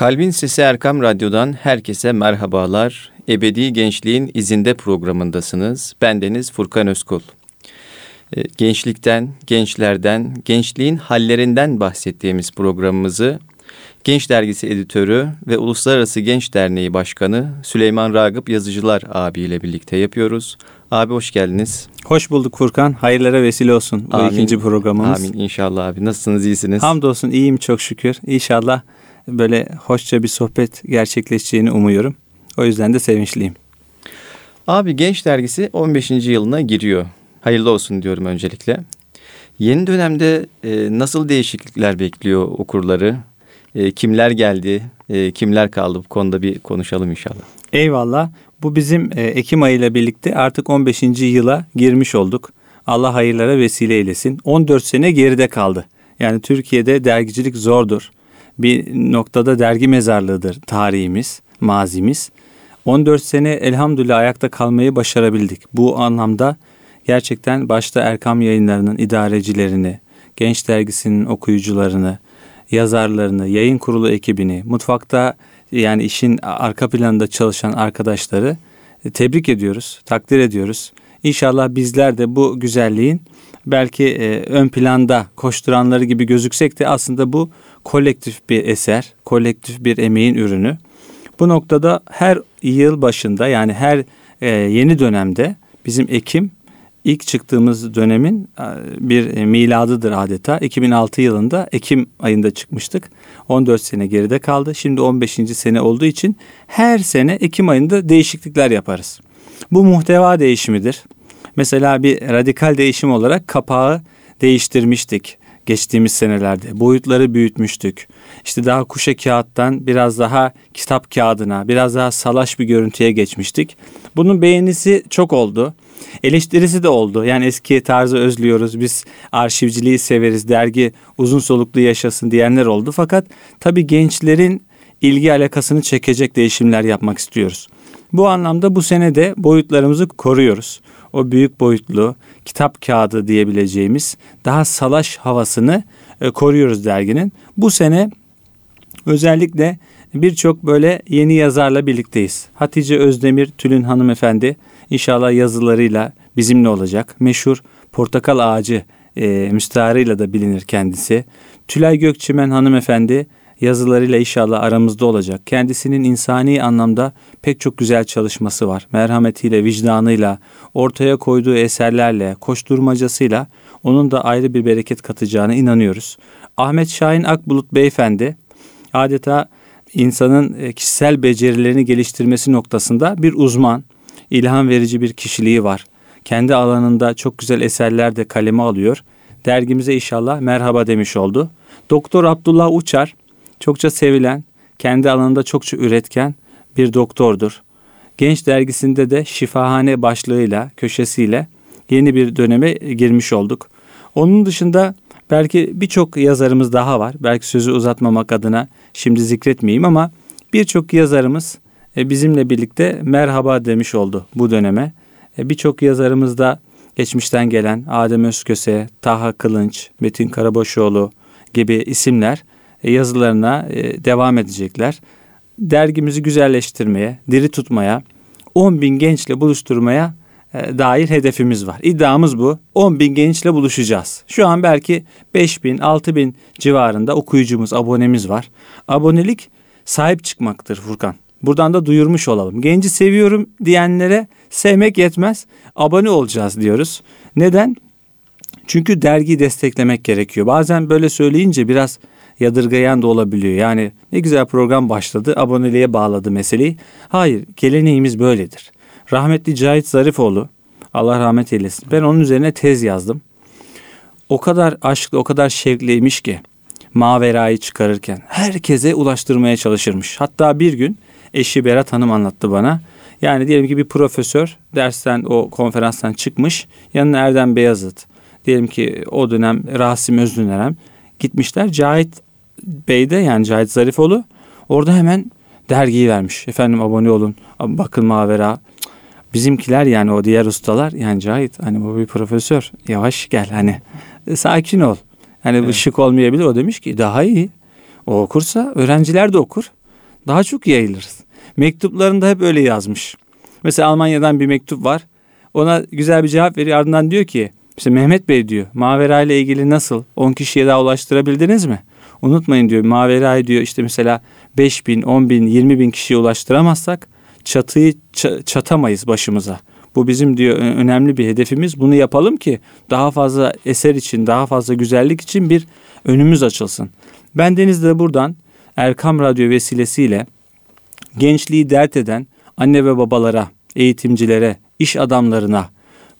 Kalbin Sesi Erkam Radyo'dan herkese merhabalar. Ebedi Gençliğin izinde programındasınız. Bendeniz Furkan Özkul. Ee, gençlikten, gençlerden, gençliğin hallerinden bahsettiğimiz programımızı Genç Dergisi editörü ve Uluslararası Genç Derneği Başkanı Süleyman Ragıp Yazıcılar abiyle birlikte yapıyoruz. Abi hoş geldiniz. Hoş bulduk Furkan. Hayırlara vesile olsun bu Amin. ikinci programımız. Amin inşallah abi. Nasılsınız iyisiniz? Hamdolsun iyiyim çok şükür. İnşallah böyle hoşça bir sohbet gerçekleşeceğini umuyorum. O yüzden de sevinçliyim. Abi Genç Dergisi 15. yılına giriyor. Hayırlı olsun diyorum öncelikle. Yeni dönemde e, nasıl değişiklikler bekliyor okurları? E, kimler geldi, e, kimler kaldı bu konuda bir konuşalım inşallah. Eyvallah. Bu bizim e, Ekim ayı ile birlikte artık 15. yıla girmiş olduk. Allah hayırlara vesile eylesin. 14 sene geride kaldı. Yani Türkiye'de dergicilik zordur. Bir noktada dergi mezarlığıdır tarihimiz, mazimiz. 14 sene elhamdülillah ayakta kalmayı başarabildik. Bu anlamda gerçekten başta Erkam yayınlarının idarecilerini, Genç Dergisi'nin okuyucularını, yazarlarını, yayın kurulu ekibini, mutfakta yani işin arka planında çalışan arkadaşları e, tebrik ediyoruz, takdir ediyoruz. İnşallah bizler de bu güzelliğin belki e, ön planda koşturanları gibi gözüksek de aslında bu kolektif bir eser, kolektif bir emeğin ürünü. Bu noktada her yıl başında yani her e, yeni dönemde bizim Ekim ilk çıktığımız dönemin e, bir e, miladıdır adeta. 2006 yılında Ekim ayında çıkmıştık. 14 sene geride kaldı. Şimdi 15. sene olduğu için her sene Ekim ayında değişiklikler yaparız. Bu muhteva değişimidir. Mesela bir radikal değişim olarak kapağı değiştirmiştik geçtiğimiz senelerde. Boyutları büyütmüştük. İşte daha kuşa kağıttan biraz daha kitap kağıdına, biraz daha salaş bir görüntüye geçmiştik. Bunun beğenisi çok oldu. Eleştirisi de oldu. Yani eski tarzı özlüyoruz. Biz arşivciliği severiz. Dergi uzun soluklu yaşasın diyenler oldu. Fakat tabii gençlerin ilgi alakasını çekecek değişimler yapmak istiyoruz. Bu anlamda bu sene de boyutlarımızı koruyoruz. O büyük boyutlu kitap kağıdı diyebileceğimiz daha salaş havasını e, koruyoruz derginin. Bu sene özellikle birçok böyle yeni yazarla birlikteyiz. Hatice Özdemir Tülün hanımefendi İnşallah yazılarıyla bizimle olacak. Meşhur portakal ağacı e, müstaharıyla da bilinir kendisi. Tülay Gökçimen hanımefendi yazılarıyla inşallah aramızda olacak. Kendisinin insani anlamda pek çok güzel çalışması var. Merhametiyle, vicdanıyla, ortaya koyduğu eserlerle, koşturmacasıyla onun da ayrı bir bereket katacağına inanıyoruz. Ahmet Şahin Akbulut beyefendi adeta insanın e, kişisel becerilerini geliştirmesi noktasında bir uzman ilham verici bir kişiliği var. Kendi alanında çok güzel eserler de kaleme alıyor. Dergimize inşallah merhaba demiş oldu. Doktor Abdullah Uçar çokça sevilen, kendi alanında çokça üretken bir doktordur. Genç dergisinde de şifahane başlığıyla, köşesiyle yeni bir döneme girmiş olduk. Onun dışında belki birçok yazarımız daha var. Belki sözü uzatmamak adına şimdi zikretmeyeyim ama birçok yazarımız e, bizimle birlikte merhaba demiş oldu bu döneme. E, birçok yazarımız da geçmişten gelen Adem Özköse, Taha Kılınç, Metin Karabaşoğlu gibi isimler e, yazılarına devam edecekler. Dergimizi güzelleştirmeye, diri tutmaya, 10 bin gençle buluşturmaya dair hedefimiz var. İddiamız bu. 10 bin gençle buluşacağız. Şu an belki 5 bin, 6 bin civarında okuyucumuz, abonemiz var. Abonelik sahip çıkmaktır Furkan. Buradan da duyurmuş olalım. Genci seviyorum diyenlere sevmek yetmez. Abone olacağız diyoruz. Neden? Çünkü dergiyi desteklemek gerekiyor. Bazen böyle söyleyince biraz yadırgayan da olabiliyor. Yani ne güzel program başladı, aboneliğe bağladı meseleyi. Hayır, geleneğimiz böyledir. Rahmetli Cahit Zarifoğlu, Allah rahmet eylesin. Ben onun üzerine tez yazdım. O kadar aşklı, o kadar şevkliymiş ki maverayı çıkarırken herkese ulaştırmaya çalışırmış. Hatta bir gün eşi Berat Hanım anlattı bana. Yani diyelim ki bir profesör dersten o konferanstan çıkmış. Yanına Erdem Beyazıt. Diyelim ki o dönem Rasim Özdünerem gitmişler. Cahit Bey de yani Cahit Zarifoğlu orada hemen dergiyi vermiş. Efendim abone olun. Bakın Mavera. Bizimkiler yani o diğer ustalar yani Cahit hani bu bir profesör. Yavaş gel hani sakin ol. Hani evet. şık olmayabilir. O demiş ki daha iyi. O okursa öğrenciler de okur. daha çok yayılırız. Mektuplarında hep öyle yazmış. Mesela Almanya'dan bir mektup var. Ona güzel bir cevap veriyor. Ardından diyor ki işte Mehmet Bey diyor Mavera ile ilgili nasıl 10 kişiye daha ulaştırabildiniz mi? Unutmayın diyor Mavera'yı diyor işte mesela 5 bin, 10 bin, 20 bin kişiye ulaştıramazsak çatıyı çatamayız başımıza. Bu bizim diyor önemli bir hedefimiz. Bunu yapalım ki daha fazla eser için, daha fazla güzellik için bir önümüz açılsın. Ben Deniz'de buradan Erkam Radyo vesilesiyle gençliği dert eden anne ve babalara, eğitimcilere, iş adamlarına,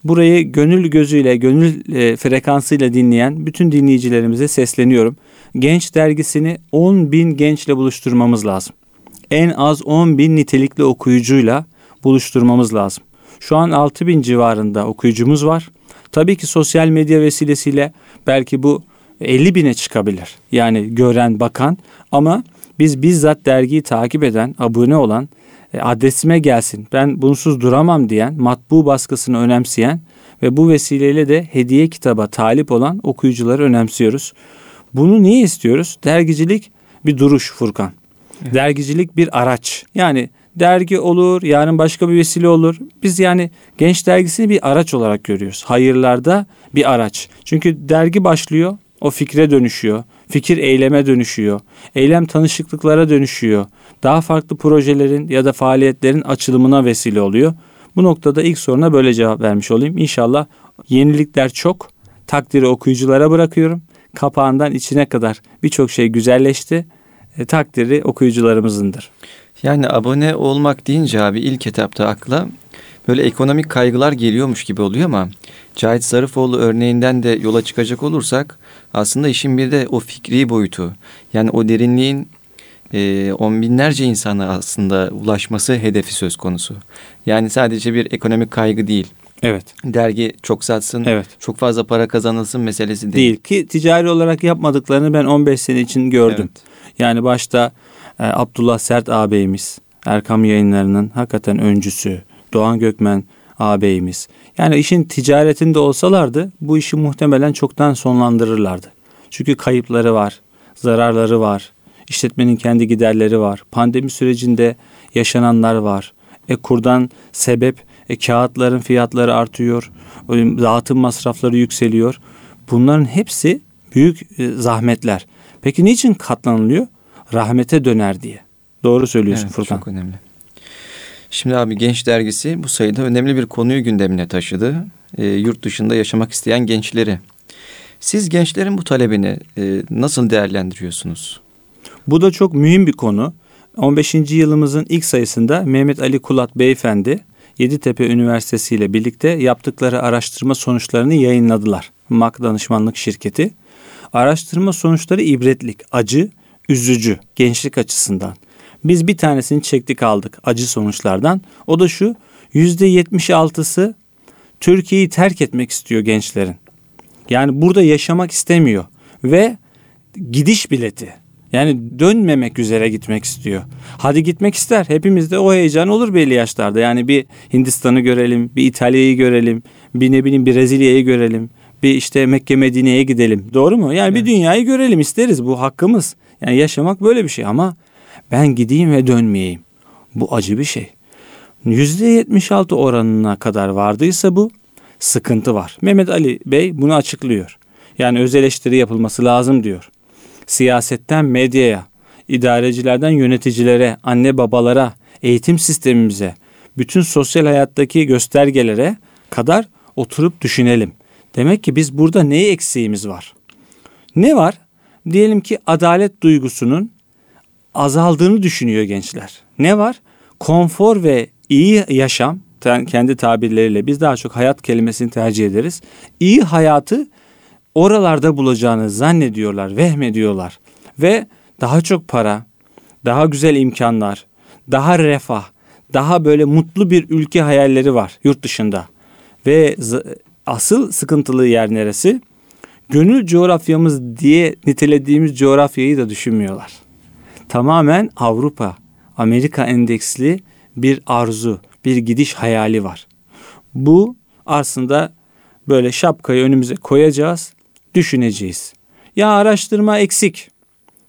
burayı gönül gözüyle, gönül e, frekansıyla dinleyen bütün dinleyicilerimize sesleniyorum. Genç dergisini 10 bin gençle buluşturmamız lazım. En az 10 bin nitelikli okuyucuyla buluşturmamız lazım. Şu an 6 bin civarında okuyucumuz var. Tabii ki sosyal medya vesilesiyle belki bu 50 bine çıkabilir. Yani gören, bakan ama biz bizzat dergiyi takip eden, abone olan, e, adresime gelsin, ben bunsuz duramam diyen, matbu baskısını önemseyen ve bu vesileyle de hediye kitaba talip olan okuyucuları önemsiyoruz. Bunu niye istiyoruz? Dergicilik bir duruş Furkan. Evet. Dergicilik bir araç. Yani dergi olur, yarın başka bir vesile olur. Biz yani genç dergisini bir araç olarak görüyoruz. Hayırlarda bir araç. Çünkü dergi başlıyor, o fikre dönüşüyor. Fikir eyleme dönüşüyor. Eylem tanışıklıklara dönüşüyor. Daha farklı projelerin ya da faaliyetlerin açılımına vesile oluyor. Bu noktada ilk soruna böyle cevap vermiş olayım. İnşallah yenilikler çok. Takdiri okuyuculara bırakıyorum. Kapağından içine kadar birçok şey güzelleşti. E, takdiri okuyucularımızındır. Yani abone olmak deyince abi ilk etapta akla böyle ekonomik kaygılar geliyormuş gibi oluyor ama Cahit Zarıfoğlu örneğinden de yola çıkacak olursak aslında işin bir de o fikri boyutu. Yani o derinliğin e, on binlerce insana aslında ulaşması hedefi söz konusu. Yani sadece bir ekonomik kaygı değil. Evet. Dergi çok satsın, evet. çok fazla para kazanılsın meselesi değil. Değil ki ticari olarak yapmadıklarını ben 15 sene için gördüm. Evet. Yani başta e, Abdullah Sert ağabeyimiz, Erkam yayınlarının hakikaten öncüsü, Doğan Gökmen ağabeyimiz. Yani işin ticaretinde olsalardı bu işi muhtemelen çoktan sonlandırırlardı. Çünkü kayıpları var, zararları var, işletmenin kendi giderleri var, pandemi sürecinde yaşananlar var. E kurdan sebep e, kağıtların fiyatları artıyor, dağıtım masrafları yükseliyor. Bunların hepsi büyük e, zahmetler. Peki niçin katlanılıyor? Rahmete döner diye. Doğru söylüyorsun evet, Furkan. Çok önemli. Şimdi abi Genç Dergisi bu sayıda önemli bir konuyu gündemine taşıdı. E, yurt dışında yaşamak isteyen gençleri. Siz gençlerin bu talebini e, nasıl değerlendiriyorsunuz? Bu da çok mühim bir konu. 15. yılımızın ilk sayısında Mehmet Ali Kulat Beyefendi Yeditepe Üniversitesi ile birlikte yaptıkları araştırma sonuçlarını yayınladılar. MAK danışmanlık şirketi. Araştırma sonuçları ibretlik, acı, üzücü gençlik açısından. Biz bir tanesini çektik aldık acı sonuçlardan. O da şu yüzde yetmiş altısı Türkiye'yi terk etmek istiyor gençlerin. Yani burada yaşamak istemiyor ve gidiş bileti. Yani dönmemek üzere gitmek istiyor. Hadi gitmek ister. Hepimizde o heyecan olur belli yaşlarda. Yani bir Hindistan'ı görelim, bir İtalya'yı görelim, bir ne bileyim Brezilya'yı görelim, bir işte Mekke Medine'ye gidelim. Doğru mu? Yani evet. bir dünyayı görelim isteriz. Bu hakkımız. Yani yaşamak böyle bir şey ama ben gideyim ve dönmeyeyim. Bu acı bir şey. %76 oranına kadar vardıysa bu sıkıntı var. Mehmet Ali Bey bunu açıklıyor. Yani öz eleştiri yapılması lazım diyor. Siyasetten medyaya, idarecilerden yöneticilere, anne babalara, eğitim sistemimize, bütün sosyal hayattaki göstergelere kadar oturup düşünelim. Demek ki biz burada neyi eksiğimiz var? Ne var? Diyelim ki adalet duygusunun azaldığını düşünüyor gençler. Ne var? Konfor ve iyi yaşam kendi tabirleriyle biz daha çok hayat kelimesini tercih ederiz. İyi hayatı oralarda bulacağını zannediyorlar, vehmediyorlar ve daha çok para, daha güzel imkanlar, daha refah, daha böyle mutlu bir ülke hayalleri var yurt dışında. Ve asıl sıkıntılı yer neresi? Gönül coğrafyamız diye nitelediğimiz coğrafyayı da düşünmüyorlar tamamen Avrupa, Amerika endeksli bir arzu, bir gidiş hayali var. Bu aslında böyle şapkayı önümüze koyacağız, düşüneceğiz. Ya araştırma eksik.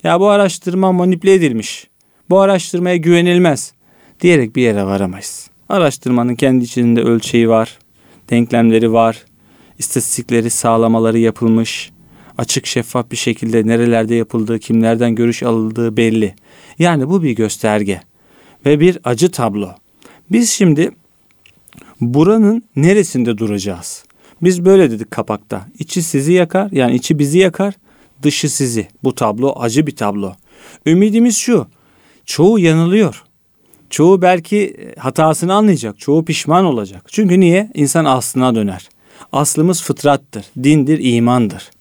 Ya bu araştırma manipüle edilmiş. bu araştırmaya güvenilmez diyerek bir yere varamayız. Araştırmanın kendi içinde ölçeği var, denklemleri var, istatistikleri sağlamaları yapılmış, açık şeffaf bir şekilde nerelerde yapıldığı, kimlerden görüş alındığı belli. Yani bu bir gösterge ve bir acı tablo. Biz şimdi buranın neresinde duracağız? Biz böyle dedik kapakta. İçi sizi yakar yani içi bizi yakar, dışı sizi. Bu tablo acı bir tablo. Ümidimiz şu. Çoğu yanılıyor. Çoğu belki hatasını anlayacak. Çoğu pişman olacak. Çünkü niye? İnsan aslına döner. Aslımız fıtrattır, dindir, imandır.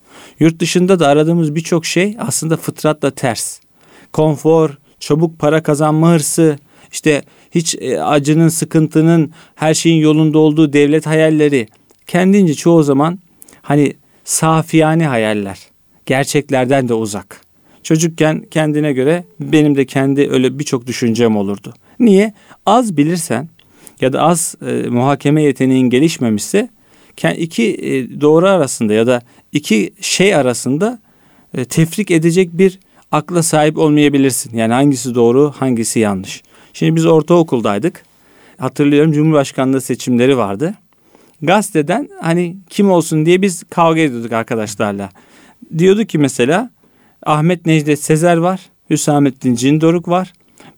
Yurt dışında da aradığımız birçok şey aslında fıtratla ters. Konfor, çabuk para kazanma hırsı, işte hiç e, acının, sıkıntının, her şeyin yolunda olduğu devlet hayalleri kendince çoğu zaman hani safiyane hayaller. Gerçeklerden de uzak. Çocukken kendine göre benim de kendi öyle birçok düşüncem olurdu. Niye? Az bilirsen ya da az e, muhakeme yeteneğin gelişmemişse iki e, doğru arasında ya da iki şey arasında e, tefrik edecek bir akla sahip olmayabilirsin. Yani hangisi doğru, hangisi yanlış. Şimdi biz ortaokuldaydık. Hatırlıyorum Cumhurbaşkanlığı seçimleri vardı. Gazeteden hani kim olsun diye biz kavga ediyorduk arkadaşlarla. Diyordu ki mesela Ahmet Necdet Sezer var, Hüsamettin Cindoruk var.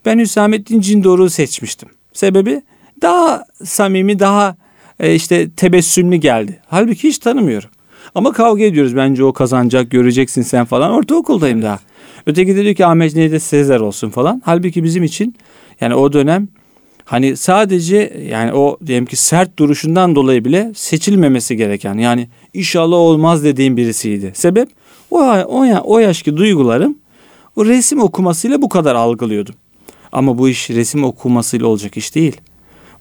Ben Hüsamettin Cindoruk'u seçmiştim. Sebebi daha samimi, daha e, işte tebessümlü geldi. Halbuki hiç tanımıyorum. Ama kavga ediyoruz. Bence o kazanacak, göreceksin sen falan. Ortaokuldayım daha. Öteki de diyor ki Ahmet Necdet Sezer olsun falan. Halbuki bizim için yani o dönem hani sadece yani o diyelim ki sert duruşundan dolayı bile seçilmemesi gereken yani inşallah olmaz dediğim birisiydi. Sebep o, o, o yaşki duygularım o resim okumasıyla bu kadar algılıyordum. Ama bu iş resim okumasıyla olacak iş değil.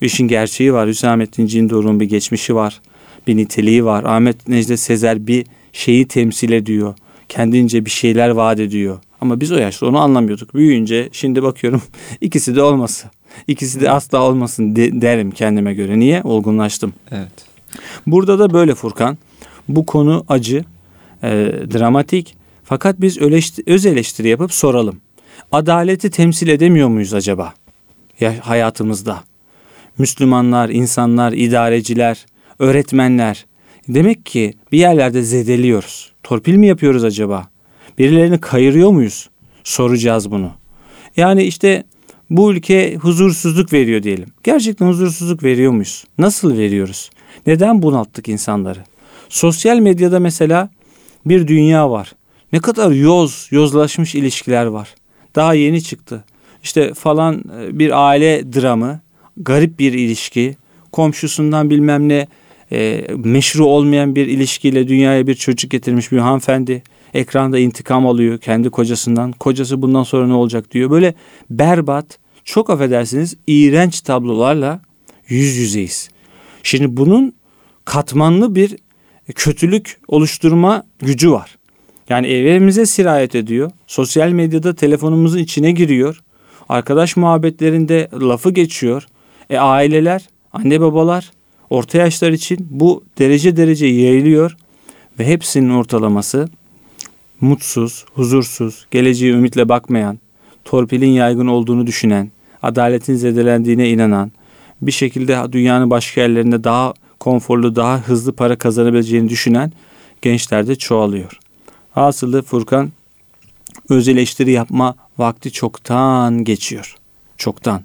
Bu işin gerçeği var. Hüsamettin Cindor'un bir geçmişi var. Bir niteliği var. Ahmet Necdet Sezer bir şeyi temsil ediyor. Kendince bir şeyler vaat ediyor. Ama biz o yaşta onu anlamıyorduk. Büyüyünce şimdi bakıyorum ikisi de olması. İkisi de asla olmasın de, derim kendime göre. Niye? Olgunlaştım. Evet. Burada da böyle Furkan. Bu konu acı, e, dramatik. Fakat biz öleşti, öz eleştiri yapıp soralım. Adaleti temsil edemiyor muyuz acaba? Ya hayatımızda. Müslümanlar, insanlar, idareciler, öğretmenler. Demek ki bir yerlerde zedeliyoruz. Torpil mi yapıyoruz acaba? Birilerini kayırıyor muyuz? Soracağız bunu. Yani işte bu ülke huzursuzluk veriyor diyelim. Gerçekten huzursuzluk veriyor muyuz? Nasıl veriyoruz? Neden bunalttık insanları? Sosyal medyada mesela bir dünya var. Ne kadar yoz, yozlaşmış ilişkiler var. Daha yeni çıktı. İşte falan e, bir aile dramı, garip bir ilişki, komşusundan bilmem ne e, meşru olmayan bir ilişkiyle dünyaya bir çocuk getirmiş bir hanımefendi. Ekranda intikam alıyor kendi kocasından. Kocası bundan sonra ne olacak diyor. Böyle berbat, çok affedersiniz iğrenç tablolarla yüz yüzeyiz. Şimdi bunun katmanlı bir kötülük oluşturma gücü var. Yani evimize sirayet ediyor. Sosyal medyada telefonumuzun içine giriyor. Arkadaş muhabbetlerinde lafı geçiyor. E aileler, anne babalar, orta yaşlar için bu derece derece yayılıyor ve hepsinin ortalaması mutsuz, huzursuz, geleceğe ümitle bakmayan, torpilin yaygın olduğunu düşünen, adaletin zedelendiğine inanan, bir şekilde dünyanın başka yerlerinde daha konforlu, daha hızlı para kazanabileceğini düşünen gençlerde çoğalıyor. Hasılı Furkan öz eleştiri yapma vakti çoktan geçiyor. Çoktan.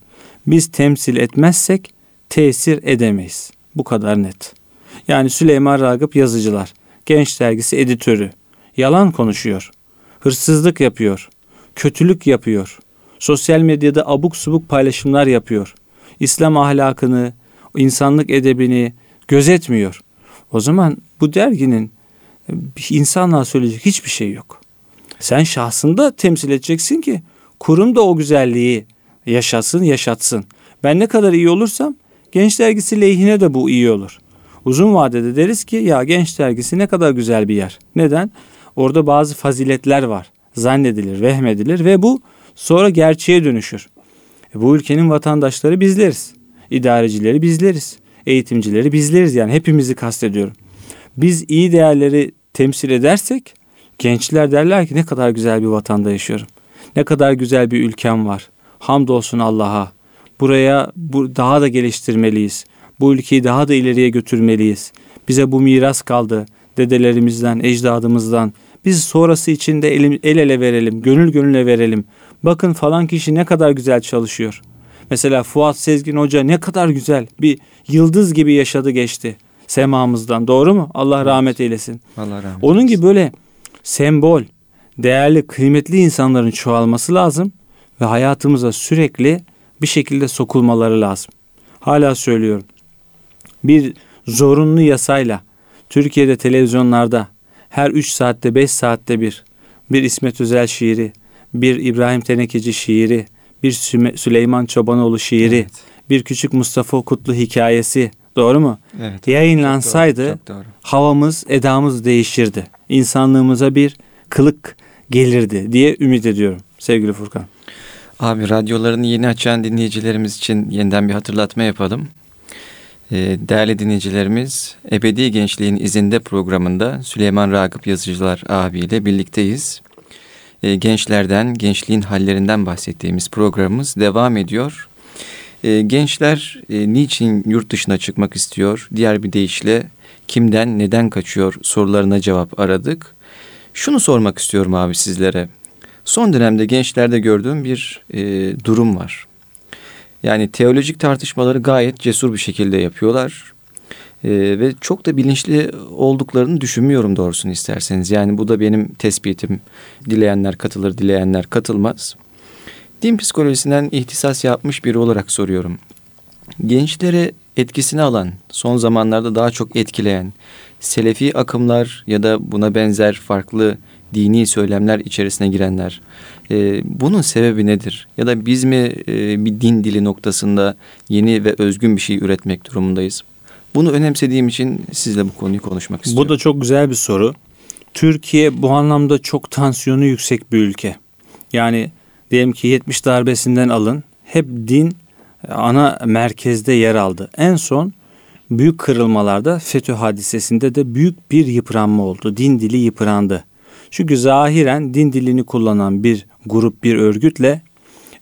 Biz temsil etmezsek tesir edemeyiz. Bu kadar net. Yani Süleyman Ragıp yazıcılar, Genç Dergisi editörü, yalan konuşuyor, hırsızlık yapıyor, kötülük yapıyor, sosyal medyada abuk subuk paylaşımlar yapıyor, İslam ahlakını, insanlık edebini gözetmiyor. O zaman bu derginin insanlığa söyleyecek hiçbir şey yok. Sen şahsında temsil edeceksin ki kurum da o güzelliği yaşasın, yaşatsın. Ben ne kadar iyi olursam Genç Dergisi lehine de bu iyi olur. Uzun vadede deriz ki ya Genç Dergisi ne kadar güzel bir yer. Neden? Orada bazı faziletler var. Zannedilir, vehmedilir ve bu sonra gerçeğe dönüşür. E bu ülkenin vatandaşları bizleriz. İdarecileri bizleriz. Eğitimcileri bizleriz yani hepimizi kastediyorum. Biz iyi değerleri temsil edersek gençler derler ki ne kadar güzel bir vatanda yaşıyorum. Ne kadar güzel bir ülkem var. Hamdolsun Allah'a. Buraya bu, daha da geliştirmeliyiz. Bu ülkeyi daha da ileriye götürmeliyiz. Bize bu miras kaldı dedelerimizden, ecdadımızdan. Biz sonrası için de el, el ele verelim, gönül gönüle verelim. Bakın falan kişi ne kadar güzel çalışıyor. Mesela Fuat Sezgin Hoca ne kadar güzel bir yıldız gibi yaşadı geçti semamızdan. Doğru mu? Allah rahmet eylesin. Allah rahmet Onun gibi böyle sembol, değerli, kıymetli insanların çoğalması lazım ve hayatımıza sürekli bir şekilde sokulmaları lazım. Hala söylüyorum. Bir zorunlu yasayla Türkiye'de televizyonlarda her 3 saatte 5 saatte bir bir İsmet Özel şiiri, bir İbrahim Tenekeci şiiri, bir Süleyman Çobanoğlu şiiri, evet. bir küçük Mustafa Kutlu hikayesi, doğru mu? Evet. Yayınlansaydı çok doğru, çok doğru. havamız, edamız değişirdi. İnsanlığımıza bir kılık gelirdi diye ümit ediyorum sevgili Furkan. Abi radyolarını yeni açan dinleyicilerimiz için yeniden bir hatırlatma yapalım. Ee, değerli dinleyicilerimiz, Ebedi Gençliğin İzinde programında Süleyman Ragıp Yazıcılar abiyle birlikteyiz. Ee, gençlerden, gençliğin hallerinden bahsettiğimiz programımız devam ediyor. Ee, gençler e, niçin yurt dışına çıkmak istiyor? Diğer bir deyişle kimden, neden kaçıyor sorularına cevap aradık. Şunu sormak istiyorum abi sizlere. Son dönemde gençlerde gördüğüm bir e, durum var. Yani teolojik tartışmaları gayet cesur bir şekilde yapıyorlar. Ee, ve çok da bilinçli olduklarını düşünmüyorum doğrusunu isterseniz. Yani bu da benim tespitim. Dileyenler katılır, dileyenler katılmaz. Din psikolojisinden ihtisas yapmış biri olarak soruyorum. Gençlere etkisini alan, son zamanlarda daha çok etkileyen selefi akımlar ya da buna benzer farklı dini söylemler içerisine girenler. E, bunun sebebi nedir? Ya da biz mi e, bir din dili noktasında yeni ve özgün bir şey üretmek durumundayız? Bunu önemsediğim için sizle bu konuyu konuşmak istiyorum. Bu da çok güzel bir soru. Türkiye bu anlamda çok tansiyonu yüksek bir ülke. Yani diyelim ki 70 darbesinden alın hep din ana merkezde yer aldı. En son büyük kırılmalarda FETÖ hadisesinde de büyük bir yıpranma oldu. Din dili yıprandı. Çünkü zahiren din dilini kullanan bir grup, bir örgütle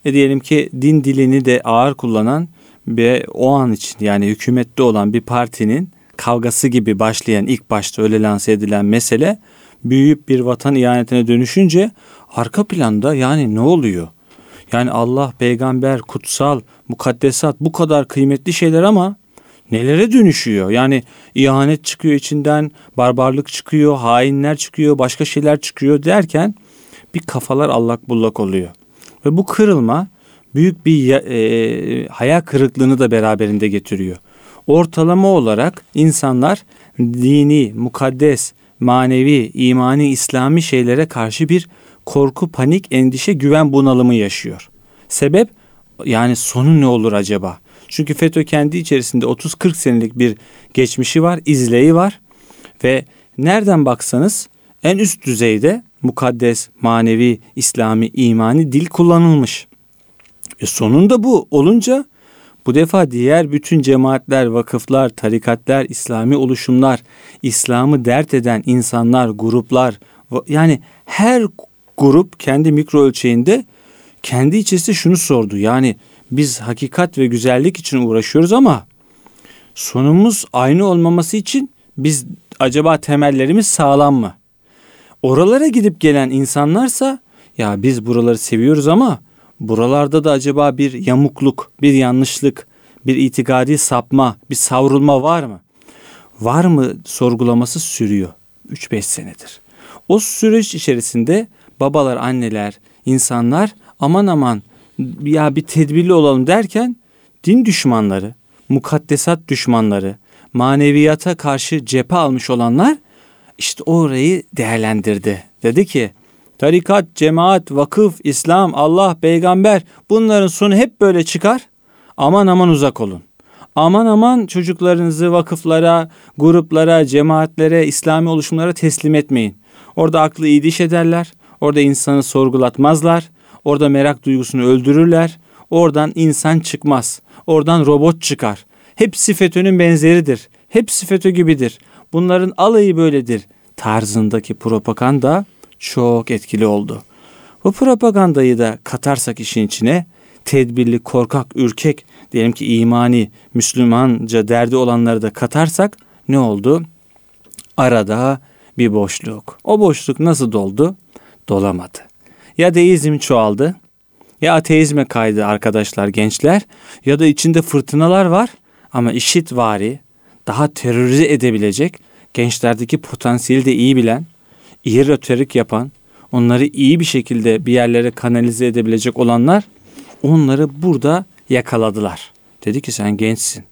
e diyelim ki din dilini de ağır kullanan ve o an için yani hükümette olan bir partinin kavgası gibi başlayan ilk başta öyle lanse edilen mesele büyüyüp bir vatan ihanetine dönüşünce arka planda yani ne oluyor? Yani Allah, peygamber, kutsal, mukaddesat bu kadar kıymetli şeyler ama nelere dönüşüyor? Yani ihanet çıkıyor içinden, barbarlık çıkıyor, hainler çıkıyor, başka şeyler çıkıyor derken bir kafalar allak bullak oluyor. Ve bu kırılma büyük bir e, hayal kırıklığını da beraberinde getiriyor. Ortalama olarak insanlar dini, mukaddes, manevi, imani, İslami şeylere karşı bir korku, panik, endişe, güven bunalımı yaşıyor. Sebep yani sonu ne olur acaba? Çünkü FETÖ kendi içerisinde 30-40 senelik bir geçmişi var, izleyi var ve nereden baksanız en üst düzeyde mukaddes, manevi, İslami, imani dil kullanılmış. E sonunda bu olunca bu defa diğer bütün cemaatler, vakıflar, tarikatlar, İslami oluşumlar, İslam'ı dert eden insanlar, gruplar yani her grup kendi mikro ölçeğinde kendi içerisinde şunu sordu. Yani biz hakikat ve güzellik için uğraşıyoruz ama sonumuz aynı olmaması için biz acaba temellerimiz sağlam mı? Oralara gidip gelen insanlarsa ya biz buraları seviyoruz ama buralarda da acaba bir yamukluk, bir yanlışlık, bir itikadi sapma, bir savrulma var mı? Var mı sorgulaması sürüyor 3-5 senedir. O süreç içerisinde babalar, anneler, insanlar aman aman ya bir tedbirli olalım derken din düşmanları, mukaddesat düşmanları, maneviyata karşı cephe almış olanlar işte orayı değerlendirdi. Dedi ki tarikat, cemaat, vakıf, İslam, Allah, peygamber bunların sonu hep böyle çıkar. Aman aman uzak olun. Aman aman çocuklarınızı vakıflara, gruplara, cemaatlere, İslami oluşumlara teslim etmeyin. Orada aklı iyi diş ederler. Orada insanı sorgulatmazlar. Orada merak duygusunu öldürürler. Oradan insan çıkmaz. Oradan robot çıkar. Hepsi FETÖ'nün benzeridir. Hepsi FETÖ gibidir. Bunların alayı böyledir. Tarzındaki propaganda çok etkili oldu. Bu propagandayı da katarsak işin içine tedbirli, korkak, ürkek, diyelim ki imani, Müslümanca derdi olanları da katarsak ne oldu? Arada bir boşluk. O boşluk nasıl doldu? Dolamadı. Ya deizm çoğaldı, ya ateizme kaydı arkadaşlar, gençler ya da içinde fırtınalar var ama işit vari, daha terörize edebilecek, gençlerdeki potansiyeli de iyi bilen, iyi retorik yapan, onları iyi bir şekilde bir yerlere kanalize edebilecek olanlar onları burada yakaladılar. Dedi ki sen gençsin.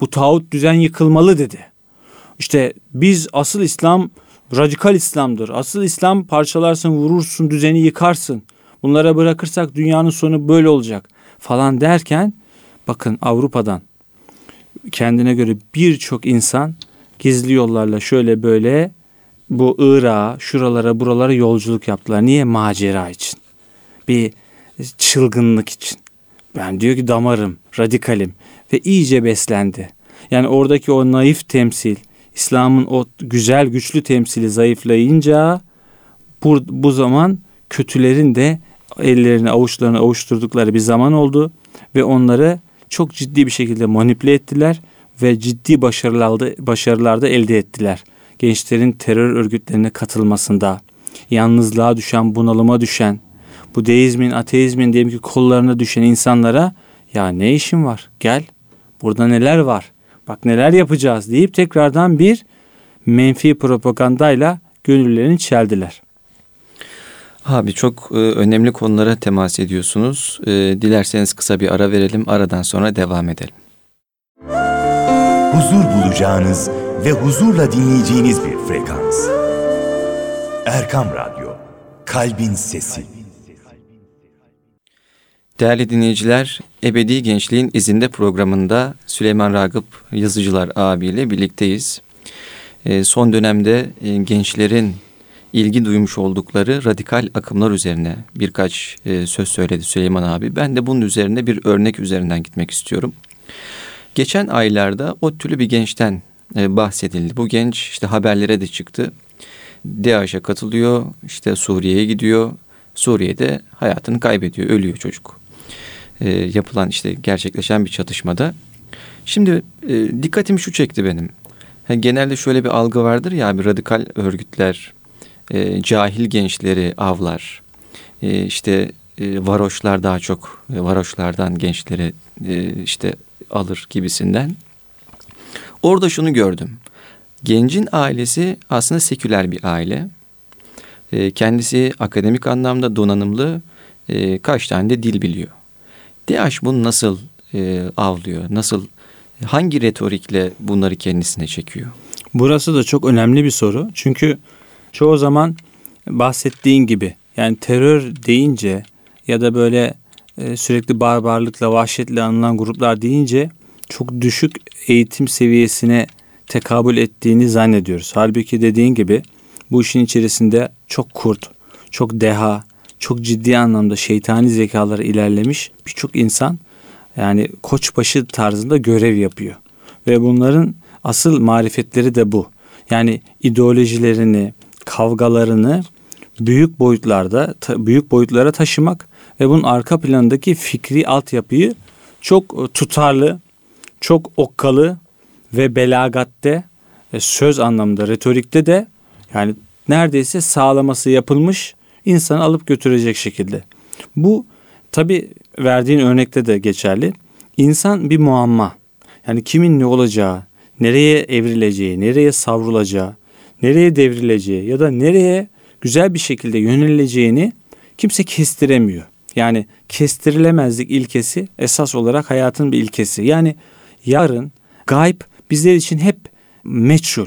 Bu tağut düzen yıkılmalı dedi. İşte biz asıl İslam radikal İslam'dır. Asıl İslam parçalarsın, vurursun, düzeni yıkarsın. Bunlara bırakırsak dünyanın sonu böyle olacak falan derken bakın Avrupa'dan kendine göre birçok insan gizli yollarla şöyle böyle bu Irak'a, şuralara, buralara yolculuk yaptılar. Niye? Macera için. Bir çılgınlık için. Ben diyor ki damarım, radikalim ve iyice beslendi. Yani oradaki o naif temsil, İslam'ın o güzel güçlü temsili zayıflayınca bu, bu zaman kötülerin de ellerini avuçlarını avuşturdukları bir zaman oldu ve onları çok ciddi bir şekilde manipüle ettiler ve ciddi başarılarda, başarılarda elde ettiler. Gençlerin terör örgütlerine katılmasında, yalnızlığa düşen, bunalıma düşen, bu deizmin, ateizmin diyelim ki kollarına düşen insanlara ya ne işin var gel burada neler var bak neler yapacağız deyip tekrardan bir menfi propagandayla gönüllerini çeldiler. Abi çok e, önemli konulara temas ediyorsunuz. E, dilerseniz kısa bir ara verelim. Aradan sonra devam edelim. Huzur bulacağınız ve huzurla dinleyeceğiniz bir frekans. Erkam Radyo, Kalbin Sesi. Değerli dinleyiciler, Ebedi Gençliğin izinde programında Süleyman Ragıp Yazıcılar abiyle birlikteyiz. E, son dönemde e, gençlerin ilgi duymuş oldukları radikal akımlar üzerine birkaç e, söz söyledi Süleyman abi. Ben de bunun üzerine bir örnek üzerinden gitmek istiyorum. Geçen aylarda o türlü bir gençten e, bahsedildi. Bu genç işte haberlere de çıktı. DAEŞ'e katılıyor, işte Suriye'ye gidiyor. Suriye'de hayatını kaybediyor, ölüyor çocuk. E, yapılan işte gerçekleşen bir çatışmada. Şimdi e, dikkatimi şu çekti benim. Yani genelde şöyle bir algı vardır ya bir radikal örgütler e, cahil gençleri avlar. E, işte e, varoşlar daha çok e, varoşlardan gençleri e, işte alır gibisinden. Orada şunu gördüm. Gencin ailesi aslında seküler bir aile. E, kendisi akademik anlamda donanımlı, e, kaç tane de dil biliyor. DH bunu nasıl e, avlıyor? Nasıl hangi retorikle bunları kendisine çekiyor? Burası da çok önemli bir soru. Çünkü çoğu zaman bahsettiğin gibi yani terör deyince ya da böyle e, sürekli barbarlıkla, vahşetle anılan gruplar deyince çok düşük eğitim seviyesine tekabül ettiğini zannediyoruz. Halbuki dediğin gibi bu işin içerisinde çok kurt, çok deha, çok ciddi anlamda şeytani zekaları ilerlemiş birçok insan yani koçbaşı tarzında görev yapıyor. Ve bunların asıl marifetleri de bu. Yani ideolojilerini, kavgalarını büyük boyutlarda, büyük boyutlara taşımak ve bunun arka planındaki fikri altyapıyı çok e, tutarlı, çok okkalı ve belagatte, e, söz anlamında, retorikte de yani neredeyse sağlaması yapılmış insanı alıp götürecek şekilde. Bu tabi verdiğin örnekte de geçerli. İnsan bir muamma. Yani kimin ne olacağı, nereye evrileceği, nereye savrulacağı, nereye devrileceği ya da nereye güzel bir şekilde yönelileceğini kimse kestiremiyor. Yani kestirilemezlik ilkesi esas olarak hayatın bir ilkesi. Yani yarın gayb bizler için hep meçhul.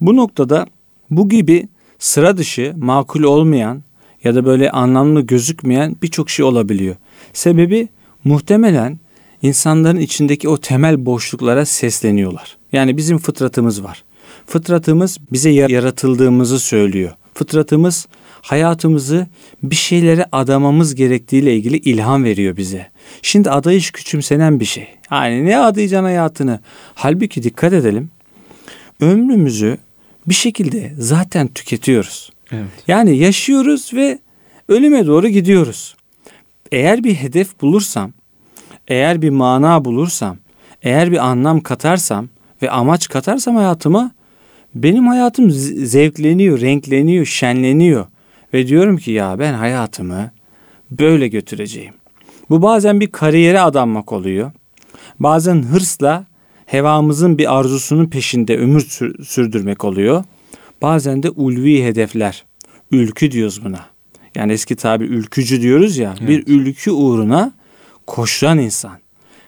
Bu noktada bu gibi sıra dışı, makul olmayan ya da böyle anlamlı gözükmeyen birçok şey olabiliyor. Sebebi muhtemelen insanların içindeki o temel boşluklara sesleniyorlar. Yani bizim fıtratımız var. Fıtratımız bize yaratıldığımızı söylüyor. Fıtratımız hayatımızı bir şeylere adamamız gerektiğiyle ilgili ilham veriyor bize. Şimdi adayış küçümsenen bir şey. Yani ne adayacaksın hayatını? Halbuki dikkat edelim. Ömrümüzü bir şekilde zaten tüketiyoruz. Evet. Yani yaşıyoruz ve ölüme doğru gidiyoruz. Eğer bir hedef bulursam eğer bir mana bulursam, eğer bir anlam katarsam ve amaç katarsam hayatıma benim hayatım zevkleniyor, renkleniyor, şenleniyor. Ve diyorum ki ya ben hayatımı böyle götüreceğim. Bu bazen bir kariyere adanmak oluyor. Bazen hırsla hevamızın bir arzusunun peşinde ömür sürdürmek oluyor. Bazen de ulvi hedefler. Ülkü diyoruz buna. Yani eski tabi ülkücü diyoruz ya. Evet. Bir ülkü uğruna koşan insan.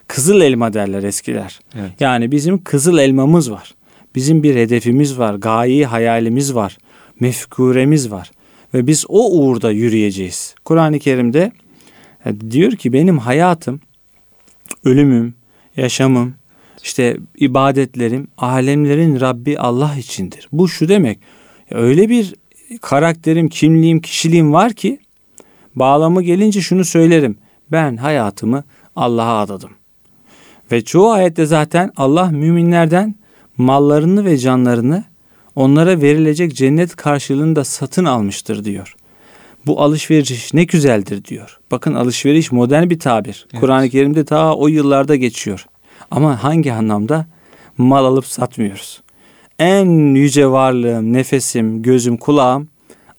Kızıl elma derler eskiler. Evet. Yani bizim kızıl elmamız var. Bizim bir hedefimiz var, gayi hayalimiz var, mefkuremiz var ve biz o uğurda yürüyeceğiz. Kur'an-ı Kerim'de e, diyor ki benim hayatım, ölümüm, yaşamım, işte ibadetlerim, alemlerin Rabbi Allah içindir. Bu şu demek, öyle bir karakterim, kimliğim, kişiliğim var ki bağlamı gelince şunu söylerim. Ben hayatımı Allah'a adadım. Ve çoğu ayette zaten Allah müminlerden mallarını ve canlarını onlara verilecek cennet karşılığında satın almıştır diyor. Bu alışveriş ne güzeldir diyor. Bakın alışveriş modern bir tabir. Evet. Kur'an-ı Kerim'de ta o yıllarda geçiyor. Ama hangi anlamda? Mal alıp satmıyoruz. En yüce varlığım, nefesim, gözüm, kulağım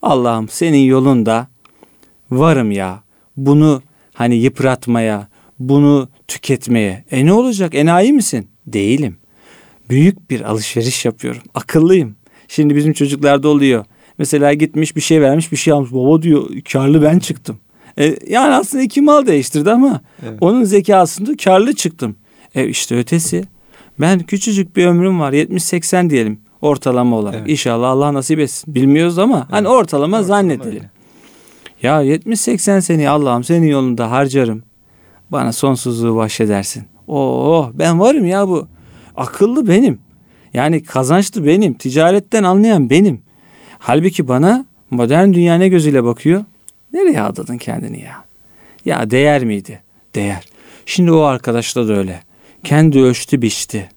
Allah'ım senin yolunda varım ya. Bunu hani yıpratmaya, bunu tüketmeye. E ne olacak? Enayi misin? Değilim büyük bir alışveriş yapıyorum. Akıllıyım. Şimdi bizim çocuklarda oluyor. Mesela gitmiş bir şey vermiş bir şey almış. Baba diyor karlı ben çıktım. E, yani aslında iki mal değiştirdi ama evet. onun zekasında karlı çıktım. E işte ötesi. Ben küçücük bir ömrüm var 70-80 diyelim ortalama olarak. Evet. İnşallah Allah nasip etsin. Bilmiyoruz ama evet. hani ortalama, ortalama zannedelim. Öyle. Ya 70-80 seni Allah'ım senin yolunda harcarım. Bana sonsuzluğu bahşedersin. Oo ben varım ya bu Akıllı benim. Yani kazançlı benim. Ticaretten anlayan benim. Halbuki bana modern dünya ne gözüyle bakıyor? Nereye adadın kendini ya? Ya değer miydi? Değer. Şimdi o arkadaşla da öyle. Kendi ölçtü biçti.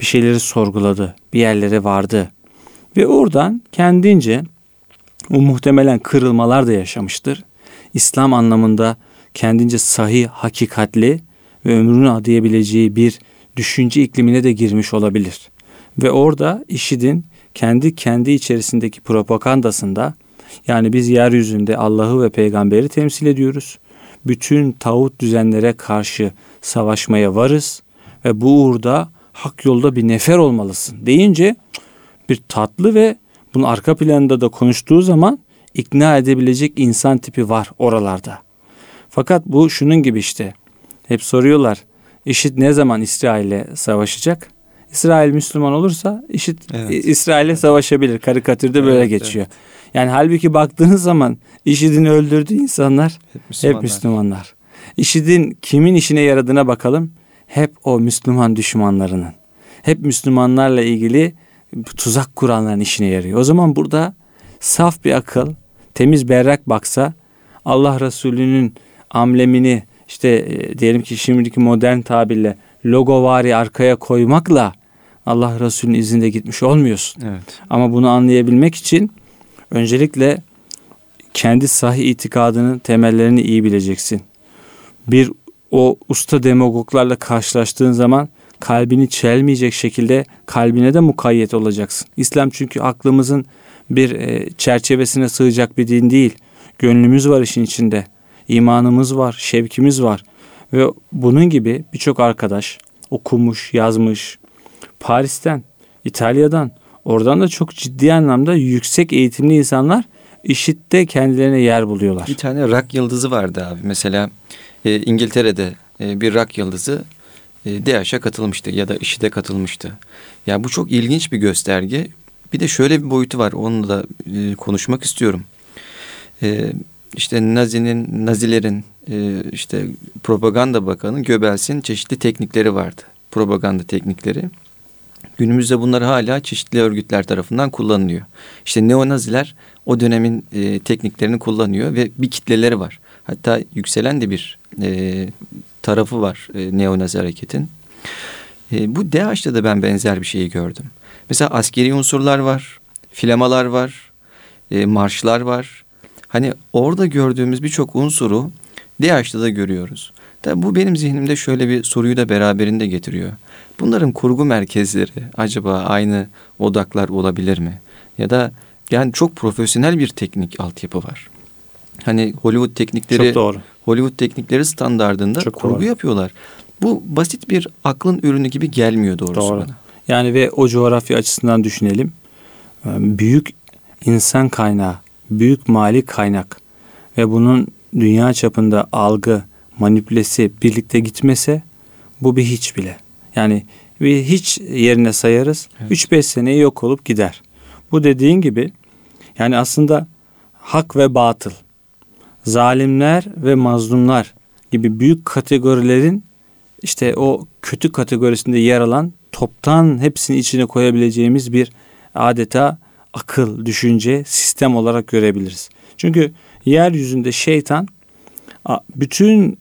Bir şeyleri sorguladı. Bir yerlere vardı. Ve oradan kendince o muhtemelen kırılmalar da yaşamıştır. İslam anlamında kendince sahih, hakikatli ve ömrünü adayabileceği bir düşünce iklimine de girmiş olabilir. Ve orada IŞİD'in kendi kendi içerisindeki propagandasında yani biz yeryüzünde Allah'ı ve peygamberi temsil ediyoruz. Bütün tağut düzenlere karşı savaşmaya varız ve bu uğurda hak yolda bir nefer olmalısın deyince bir tatlı ve bunun arka planında da konuştuğu zaman ikna edebilecek insan tipi var oralarda. Fakat bu şunun gibi işte. Hep soruyorlar. IŞİD ne zaman İsrail'le savaşacak? İsrail Müslüman olursa IŞİD evet. İsrail'le savaşabilir. Karikatürde böyle evet, geçiyor. Evet. Yani halbuki baktığınız zaman IŞİD'in öldürdüğü insanlar hep Müslümanlar. Hep Müslümanlar. IŞİD'in kimin işine yaradığına bakalım. Hep o Müslüman düşmanlarının. Hep Müslümanlarla ilgili tuzak kuranların işine yarıyor. O zaman burada saf bir akıl, temiz berrak baksa Allah Resulü'nün amblemini işte e, diyelim ki şimdiki modern tabirle logovari arkaya koymakla Allah Resulü'nün izinde gitmiş olmuyorsun. Evet. Ama bunu anlayabilmek için öncelikle kendi sahih itikadının temellerini iyi bileceksin. Bir o usta demagoglarla karşılaştığın zaman kalbini çelmeyecek şekilde kalbine de mukayyet olacaksın. İslam çünkü aklımızın bir e, çerçevesine sığacak bir din değil. Gönlümüz var işin içinde imanımız var, şevkimiz var. Ve bunun gibi birçok arkadaş okumuş, yazmış. Paris'ten, İtalya'dan, oradan da çok ciddi anlamda yüksek eğitimli insanlar işitte kendilerine yer buluyorlar. Bir tane rak yıldızı vardı abi. Mesela e, İngiltere'de e, bir rak yıldızı e, DAEŞ'e katılmıştı ya da IŞİD'e katılmıştı. Ya bu çok ilginç bir gösterge. Bir de şöyle bir boyutu var. Onunla da e, konuşmak istiyorum. E, işte Nazi'nin, Nazilerin e, işte propaganda bakanı Göbels'in çeşitli teknikleri vardı. Propaganda teknikleri. Günümüzde bunlar hala çeşitli örgütler tarafından kullanılıyor. İşte neonaziler o dönemin e, tekniklerini kullanıyor ve bir kitleleri var. Hatta yükselen de bir e, tarafı var e, neonazi hareketin. E, bu DAEŞ'te de ben benzer bir şeyi gördüm. Mesela askeri unsurlar var, filamalar var, e, marşlar var. Hani orada gördüğümüz birçok unsuru DH'da da görüyoruz. Tabi bu benim zihnimde şöyle bir soruyu da beraberinde getiriyor. Bunların kurgu merkezleri acaba aynı odaklar olabilir mi? Ya da yani çok profesyonel bir teknik altyapı var. Hani Hollywood teknikleri Çok doğru. Hollywood teknikleri standardında Çok kurgu doğru. yapıyorlar. Bu basit bir aklın ürünü gibi gelmiyor doğrusu Doğru. bana. Yani ve o coğrafya açısından düşünelim. Ee, Büyük insan kaynağı, büyük mali kaynak ve bunun dünya çapında algı, manipülesi birlikte gitmese bu bir hiç bile. Yani bir hiç yerine sayarız. Evet. 3-5 seneye yok olup gider. Bu dediğin gibi yani aslında hak ve batıl, zalimler ve mazlumlar gibi büyük kategorilerin işte o kötü kategorisinde yer alan toptan hepsini içine koyabileceğimiz bir adeta akıl, düşünce, sistem olarak görebiliriz. Çünkü yeryüzünde şeytan bütün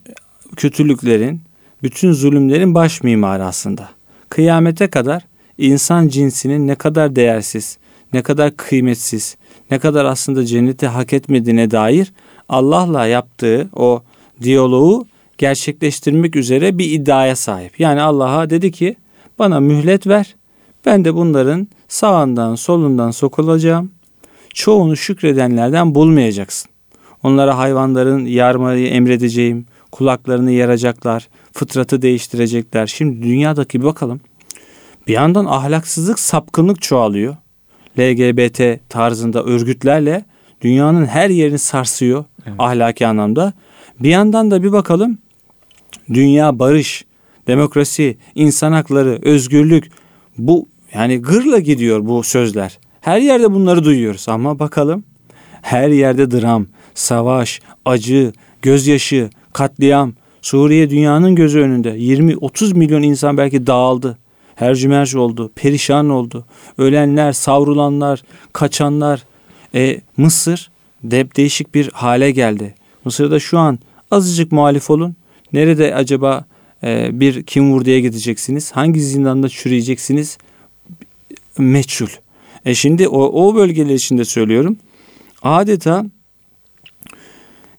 kötülüklerin, bütün zulümlerin baş mimarı aslında. Kıyamete kadar insan cinsinin ne kadar değersiz, ne kadar kıymetsiz, ne kadar aslında cenneti hak etmediğine dair Allah'la yaptığı o diyaloğu gerçekleştirmek üzere bir iddiaya sahip. Yani Allah'a dedi ki bana mühlet ver. Ben de bunların sağından solundan sokulacağım. Çoğunu şükredenlerden bulmayacaksın. Onlara hayvanların yarmayı emredeceğim. Kulaklarını yaracaklar. Fıtratı değiştirecekler. Şimdi dünyadaki bir bakalım. Bir yandan ahlaksızlık, sapkınlık çoğalıyor. LGBT tarzında örgütlerle dünyanın her yerini sarsıyor Evet. ahlaki anlamda. Bir yandan da bir bakalım dünya barış, demokrasi, insan hakları, özgürlük bu yani gırla gidiyor bu sözler. Her yerde bunları duyuyoruz ama bakalım her yerde dram, savaş, acı, gözyaşı, katliam. Suriye dünyanın gözü önünde 20-30 milyon insan belki dağıldı. Hercümerc oldu, perişan oldu. Ölenler, savrulanlar, kaçanlar. E, Mısır de değişik bir hale geldi. Mısır'da şu an azıcık muhalif olun. Nerede acaba e, bir kim vur diye gideceksiniz? Hangi zindanda çürüyeceksiniz? Meçhul. E şimdi o, o bölgeler içinde söylüyorum. Adeta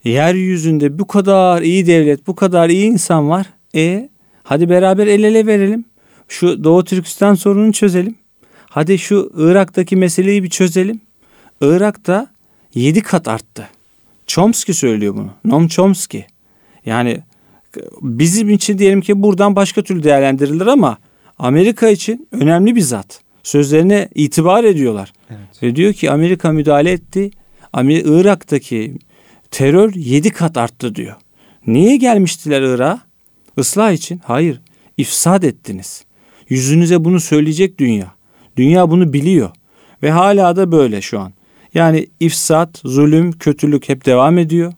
yeryüzünde bu kadar iyi devlet, bu kadar iyi insan var. E hadi beraber el ele verelim. Şu Doğu Türkistan sorununu çözelim. Hadi şu Irak'taki meseleyi bir çözelim. Irak'ta 7 kat arttı. Chomsky söylüyor bunu. Noam Chomsky. Yani bizim için diyelim ki buradan başka türlü değerlendirilir ama Amerika için önemli bir zat. Sözlerine itibar ediyorlar. Evet. Ve diyor ki Amerika müdahale etti. Amer- Irak'taki terör 7 kat arttı diyor. Niye gelmiştiler Irak'a? Islah için. Hayır. İfsad ettiniz. Yüzünüze bunu söyleyecek dünya. Dünya bunu biliyor. Ve hala da böyle şu an. Yani ifsat, zulüm, kötülük hep devam ediyor.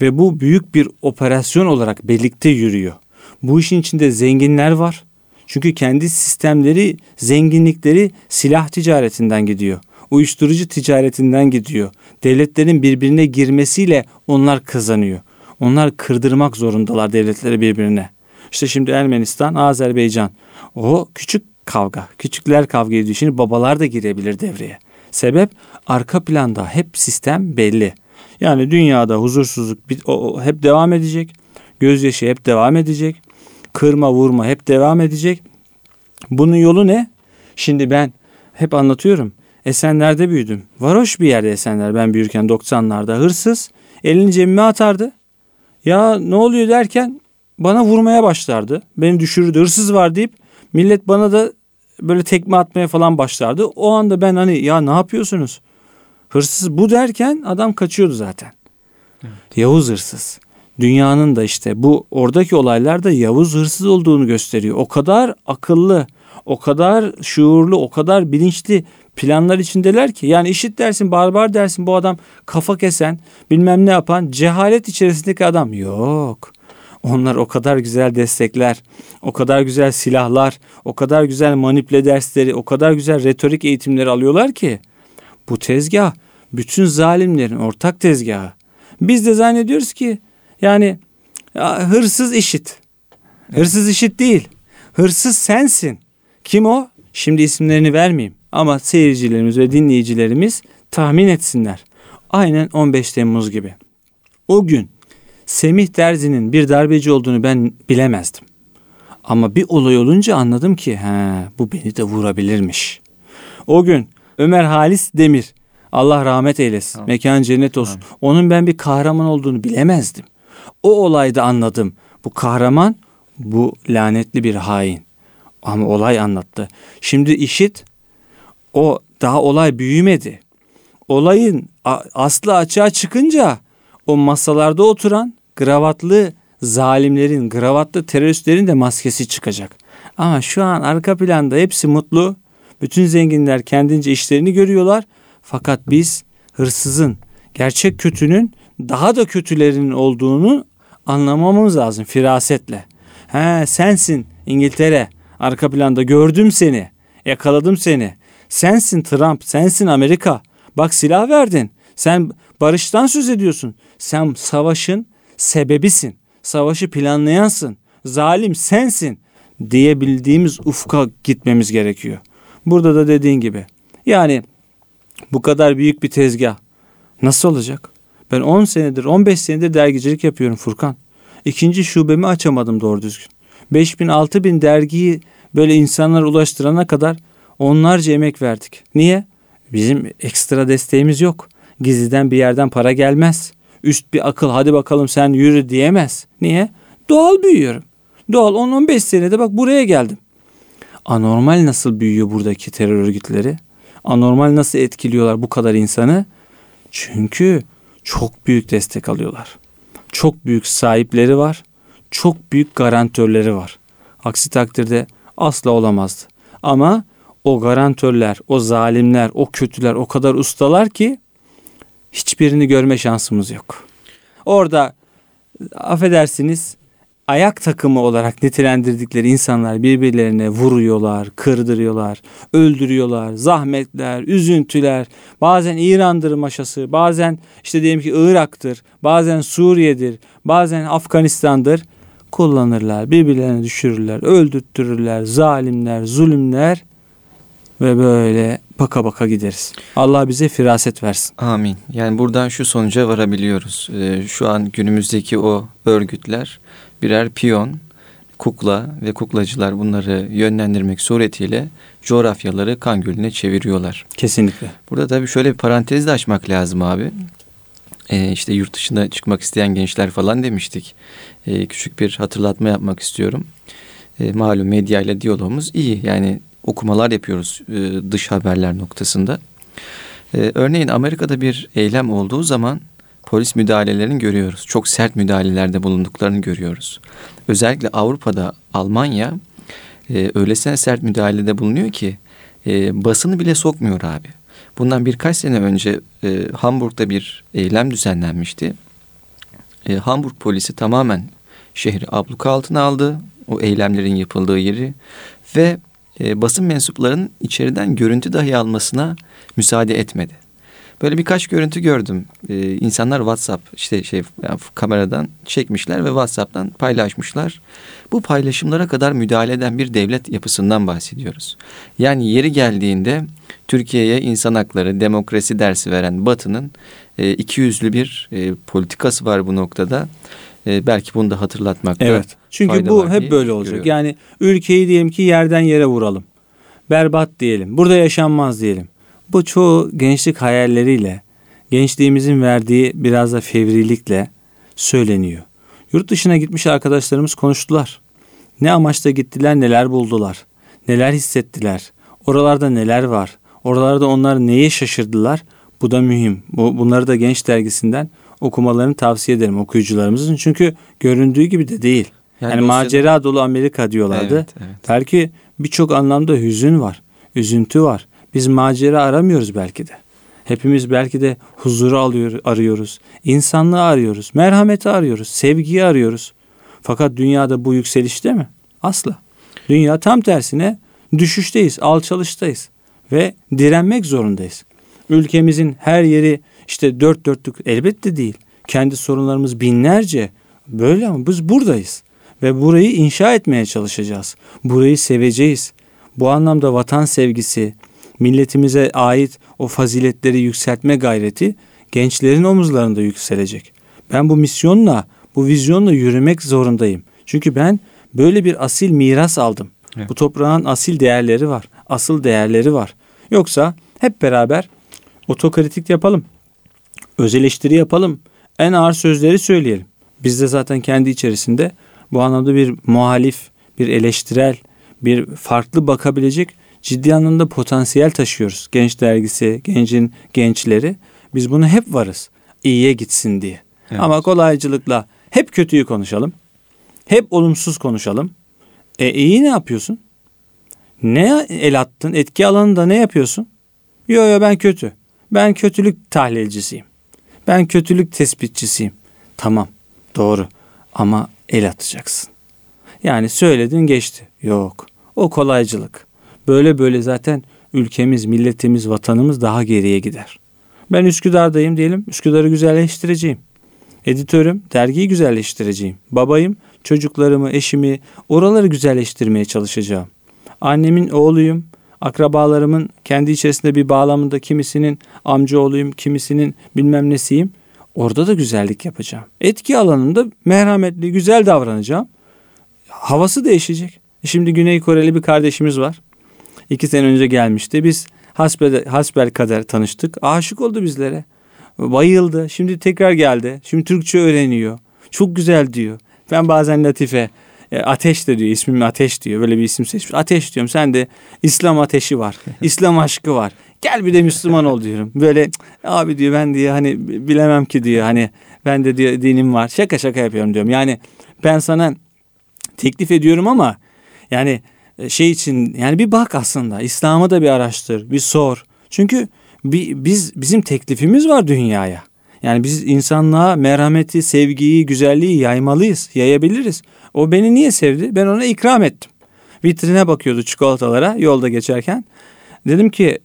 Ve bu büyük bir operasyon olarak birlikte yürüyor. Bu işin içinde zenginler var. Çünkü kendi sistemleri, zenginlikleri silah ticaretinden gidiyor. Uyuşturucu ticaretinden gidiyor. Devletlerin birbirine girmesiyle onlar kazanıyor. Onlar kırdırmak zorundalar devletleri birbirine. İşte şimdi Ermenistan, Azerbaycan. O küçük kavga. Küçükler kavga ediyor. Şimdi babalar da girebilir devreye. Sebep arka planda hep sistem belli. Yani dünyada huzursuzluk hep devam edecek. Gözyaşı hep devam edecek. Kırma vurma hep devam edecek. Bunun yolu ne? Şimdi ben hep anlatıyorum. Esenler'de büyüdüm. Varoş bir yerde Esenler ben büyürken 90'larda hırsız elini cebime atardı. Ya ne oluyor derken bana vurmaya başlardı. Beni düşürürdü. Hırsız var deyip millet bana da böyle tekme atmaya falan başlardı. O anda ben hani ya ne yapıyorsunuz? Hırsız bu derken adam kaçıyordu zaten. Yavuz hırsız. Dünyanın da işte bu oradaki olaylarda Yavuz hırsız olduğunu gösteriyor. O kadar akıllı, o kadar şuurlu, o kadar bilinçli planlar içindeler ki. Yani işit dersin, barbar dersin bu adam kafa kesen, bilmem ne yapan, cehalet içerisindeki adam. Yok. Onlar o kadar güzel destekler, o kadar güzel silahlar, o kadar güzel manipüle dersleri, o kadar güzel retorik eğitimleri alıyorlar ki bu tezgah bütün zalimlerin ortak tezgahı. Biz de zannediyoruz ki yani ya, hırsız işit. Hırsız işit değil. Hırsız sensin. Kim o? Şimdi isimlerini vermeyeyim. Ama seyircilerimiz ve dinleyicilerimiz tahmin etsinler. Aynen 15 Temmuz gibi. O gün Semih Terzi'nin bir darbeci olduğunu ben bilemezdim. Ama bir olay olunca anladım ki he, bu beni de vurabilirmiş. O gün Ömer Halis Demir Allah rahmet eylesin. Amin. Mekan cennet olsun. Amin. Onun ben bir kahraman olduğunu bilemezdim. O olayda anladım. Bu kahraman bu lanetli bir hain. Ama olay anlattı. Şimdi işit o daha olay büyümedi. Olayın aslı açığa çıkınca o masalarda oturan gravatlı zalimlerin, gravatlı teröristlerin de maskesi çıkacak. Ama şu an arka planda hepsi mutlu. Bütün zenginler kendince işlerini görüyorlar. Fakat biz hırsızın, gerçek kötünün daha da kötülerinin olduğunu anlamamız lazım firasetle. He sensin İngiltere. Arka planda gördüm seni. Yakaladım seni. Sensin Trump, sensin Amerika. Bak silah verdin. Sen barıştan söz ediyorsun. Sen savaşın sebebisin. Savaşı planlayansın. Zalim sensin diyebildiğimiz ufka gitmemiz gerekiyor. Burada da dediğin gibi. Yani bu kadar büyük bir tezgah nasıl olacak? Ben 10 senedir, 15 senedir dergicilik yapıyorum Furkan. İkinci şubemi açamadım doğru düzgün. 5000 6000 dergiyi böyle insanlara ulaştırana kadar onlarca emek verdik. Niye? Bizim ekstra desteğimiz yok. Gizliden bir yerden para gelmez. Üst bir akıl hadi bakalım sen yürü diyemez. Niye? Doğal büyüyorum. Doğal 10-15 senede bak buraya geldim. Anormal nasıl büyüyor buradaki terör örgütleri? Anormal nasıl etkiliyorlar bu kadar insanı? Çünkü çok büyük destek alıyorlar. Çok büyük sahipleri var. Çok büyük garantörleri var. Aksi takdirde asla olamazdı. Ama o garantörler, o zalimler, o kötüler o kadar ustalar ki hiçbirini görme şansımız yok. Orada affedersiniz ayak takımı olarak nitelendirdikleri insanlar birbirlerine vuruyorlar, kırdırıyorlar, öldürüyorlar, zahmetler, üzüntüler, bazen İran'dır maşası, bazen işte diyelim ki Irak'tır, bazen Suriye'dir, bazen Afganistan'dır kullanırlar, birbirlerine düşürürler, öldürtürürler, zalimler, zulümler ve böyle baka baka gideriz. Allah bize firaset versin. Amin. Yani buradan şu sonuca varabiliyoruz. Ee, şu an günümüzdeki o örgütler birer piyon, kukla ve kuklacılar bunları yönlendirmek suretiyle coğrafyaları kan gölüne çeviriyorlar. Kesinlikle. Burada tabii şöyle bir parantez de açmak lazım abi. Ee, işte yurt dışına çıkmak isteyen gençler falan demiştik. Ee, küçük bir hatırlatma yapmak istiyorum. Ee, malum medya ile diyalogumuz iyi. Yani okumalar yapıyoruz e, dış haberler noktasında. Ee, örneğin Amerika'da bir eylem olduğu zaman polis müdahalelerini görüyoruz. Çok sert müdahalelerde bulunduklarını görüyoruz. Özellikle Avrupa'da Almanya e, öylesine sert müdahalede bulunuyor ki e, basını bile sokmuyor abi. Bundan birkaç sene önce e, Hamburg'da bir eylem düzenlenmişti. E, Hamburg polisi tamamen şehri abluka altına aldı. O eylemlerin yapıldığı yeri ve e, basın mensuplarının içeriden görüntü dahi almasına müsaade etmedi. Böyle birkaç görüntü gördüm. Ee, insanlar WhatsApp işte şey yani kameradan çekmişler ve WhatsApp'tan paylaşmışlar. Bu paylaşımlara kadar müdahale eden bir devlet yapısından bahsediyoruz. Yani yeri geldiğinde Türkiye'ye insan hakları, demokrasi dersi veren Batı'nın e, iki yüzlü bir e, politikası var bu noktada. E, belki bunu da hatırlatmakta. Evet. Çünkü bu hep böyle olacak. Görüyorum. Yani ülkeyi diyelim ki yerden yere vuralım. Berbat diyelim. Burada yaşanmaz diyelim. Bu çoğu gençlik hayalleriyle, gençliğimizin verdiği biraz da fevrilikle söyleniyor. Yurt dışına gitmiş arkadaşlarımız konuştular. Ne amaçla gittiler, neler buldular, neler hissettiler, oralarda neler var, oralarda onlar neye şaşırdılar. Bu da mühim. Bu, bunları da Genç Dergisi'nden okumalarını tavsiye ederim okuyucularımızın. Çünkü göründüğü gibi de değil. Yani, yani macera dolu Amerika diyorlardı. Evet, evet. Belki birçok anlamda hüzün var, üzüntü var. Biz macera aramıyoruz belki de. Hepimiz belki de huzuru alıyor, arıyoruz. İnsanlığı arıyoruz. Merhameti arıyoruz. Sevgiyi arıyoruz. Fakat dünyada bu yükselişte mi? Asla. Dünya tam tersine düşüşteyiz, alçalıştayız ve direnmek zorundayız. Ülkemizin her yeri işte dört dörtlük elbette değil. Kendi sorunlarımız binlerce böyle ama biz buradayız ve burayı inşa etmeye çalışacağız. Burayı seveceğiz. Bu anlamda vatan sevgisi, milletimize ait o faziletleri yükseltme gayreti gençlerin omuzlarında yükselecek. Ben bu misyonla, Bu vizyonla yürümek zorundayım. Çünkü ben böyle bir asil miras aldım. Evet. Bu toprağın asil değerleri var. Asıl değerleri var. Yoksa hep beraber otokritik yapalım. Öz eleştiri yapalım. En ağır sözleri söyleyelim. Biz de zaten kendi içerisinde bu anlamda bir muhalif, bir eleştirel, bir farklı bakabilecek ciddi anlamda potansiyel taşıyoruz. Genç dergisi, gencin gençleri. Biz bunu hep varız. İyiye gitsin diye. Evet. Ama kolaycılıkla hep kötüyü konuşalım. Hep olumsuz konuşalım. E iyi ne yapıyorsun? Ne el attın? Etki alanında ne yapıyorsun? Yo yo ben kötü. Ben kötülük tahlilcisiyim. Ben kötülük tespitçisiyim. Tamam doğru ama el atacaksın. Yani söyledin geçti. Yok o kolaycılık. Böyle böyle zaten ülkemiz, milletimiz, vatanımız daha geriye gider. Ben Üsküdar'dayım diyelim. Üsküdar'ı güzelleştireceğim. Editörüm, dergiyi güzelleştireceğim. Babayım, çocuklarımı, eşimi, oraları güzelleştirmeye çalışacağım. Annemin oğluyum, akrabalarımın kendi içerisinde bir bağlamında kimisinin amcaoğluyum, kimisinin bilmem nesiyim. Orada da güzellik yapacağım. Etki alanında merhametli, güzel davranacağım. Havası değişecek. Şimdi Güney Koreli bir kardeşimiz var. İki sene önce gelmişti. Biz hasbel, hasbel kader tanıştık. Aşık oldu bizlere. Bayıldı. Şimdi tekrar geldi. Şimdi Türkçe öğreniyor. Çok güzel diyor. Ben bazen Latife e, Ateş de diyor ismim Ateş diyor. Böyle bir isim seçmiş. Ateş diyorum sen de İslam ateşi var. İslam aşkı var. Gel bir de Müslüman ol diyorum. Böyle abi diyor ben diyor hani bilemem ki diyor hani ben de diyor dinim var. Şaka şaka yapıyorum diyorum. Yani ben sana teklif ediyorum ama yani şey için yani bir bak aslında İslam'ı da bir araştır, bir sor. Çünkü bir, biz bizim teklifimiz var dünyaya. Yani biz insanlığa merhameti, sevgiyi, güzelliği yaymalıyız, yayabiliriz. O beni niye sevdi? Ben ona ikram ettim. Vitrine bakıyordu çikolatalara yolda geçerken. Dedim ki e,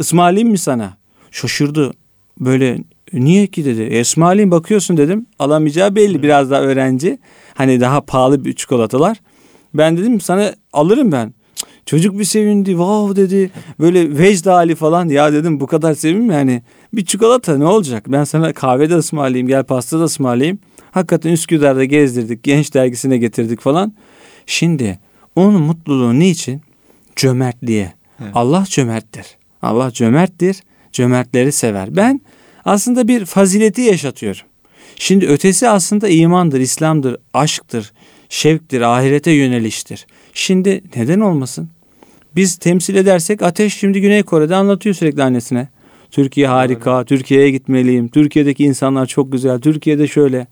ısmarlayayım mı sana? Şaşırdı. Böyle niye ki dedi. E, ısmarlayayım bakıyorsun dedim. Alamayacağı belli biraz daha öğrenci. Hani daha pahalı bir çikolatalar. Ben dedim sana alırım ben. Çocuk bir sevindi. Wow dedi. Böyle vecd hali falan. Ya dedim bu kadar sevim yani. Bir çikolata ne olacak? Ben sana kahve de ısmarlayayım. Gel pasta da ısmarlayayım. Hakikaten Üsküdar'da gezdirdik. Genç dergisine getirdik falan. Şimdi onun mutluluğu niçin? Cömertliğe. Evet. Allah cömerttir. Allah cömerttir. Cömertleri sever. Ben aslında bir fazileti yaşatıyorum. Şimdi ötesi aslında imandır, İslam'dır, aşktır, şevktir, ahirete yöneliştir. Şimdi neden olmasın? Biz temsil edersek Ateş şimdi Güney Kore'de anlatıyor sürekli annesine. Türkiye harika, Türkiye'ye gitmeliyim, Türkiye'deki insanlar çok güzel, Türkiye'de şöyle.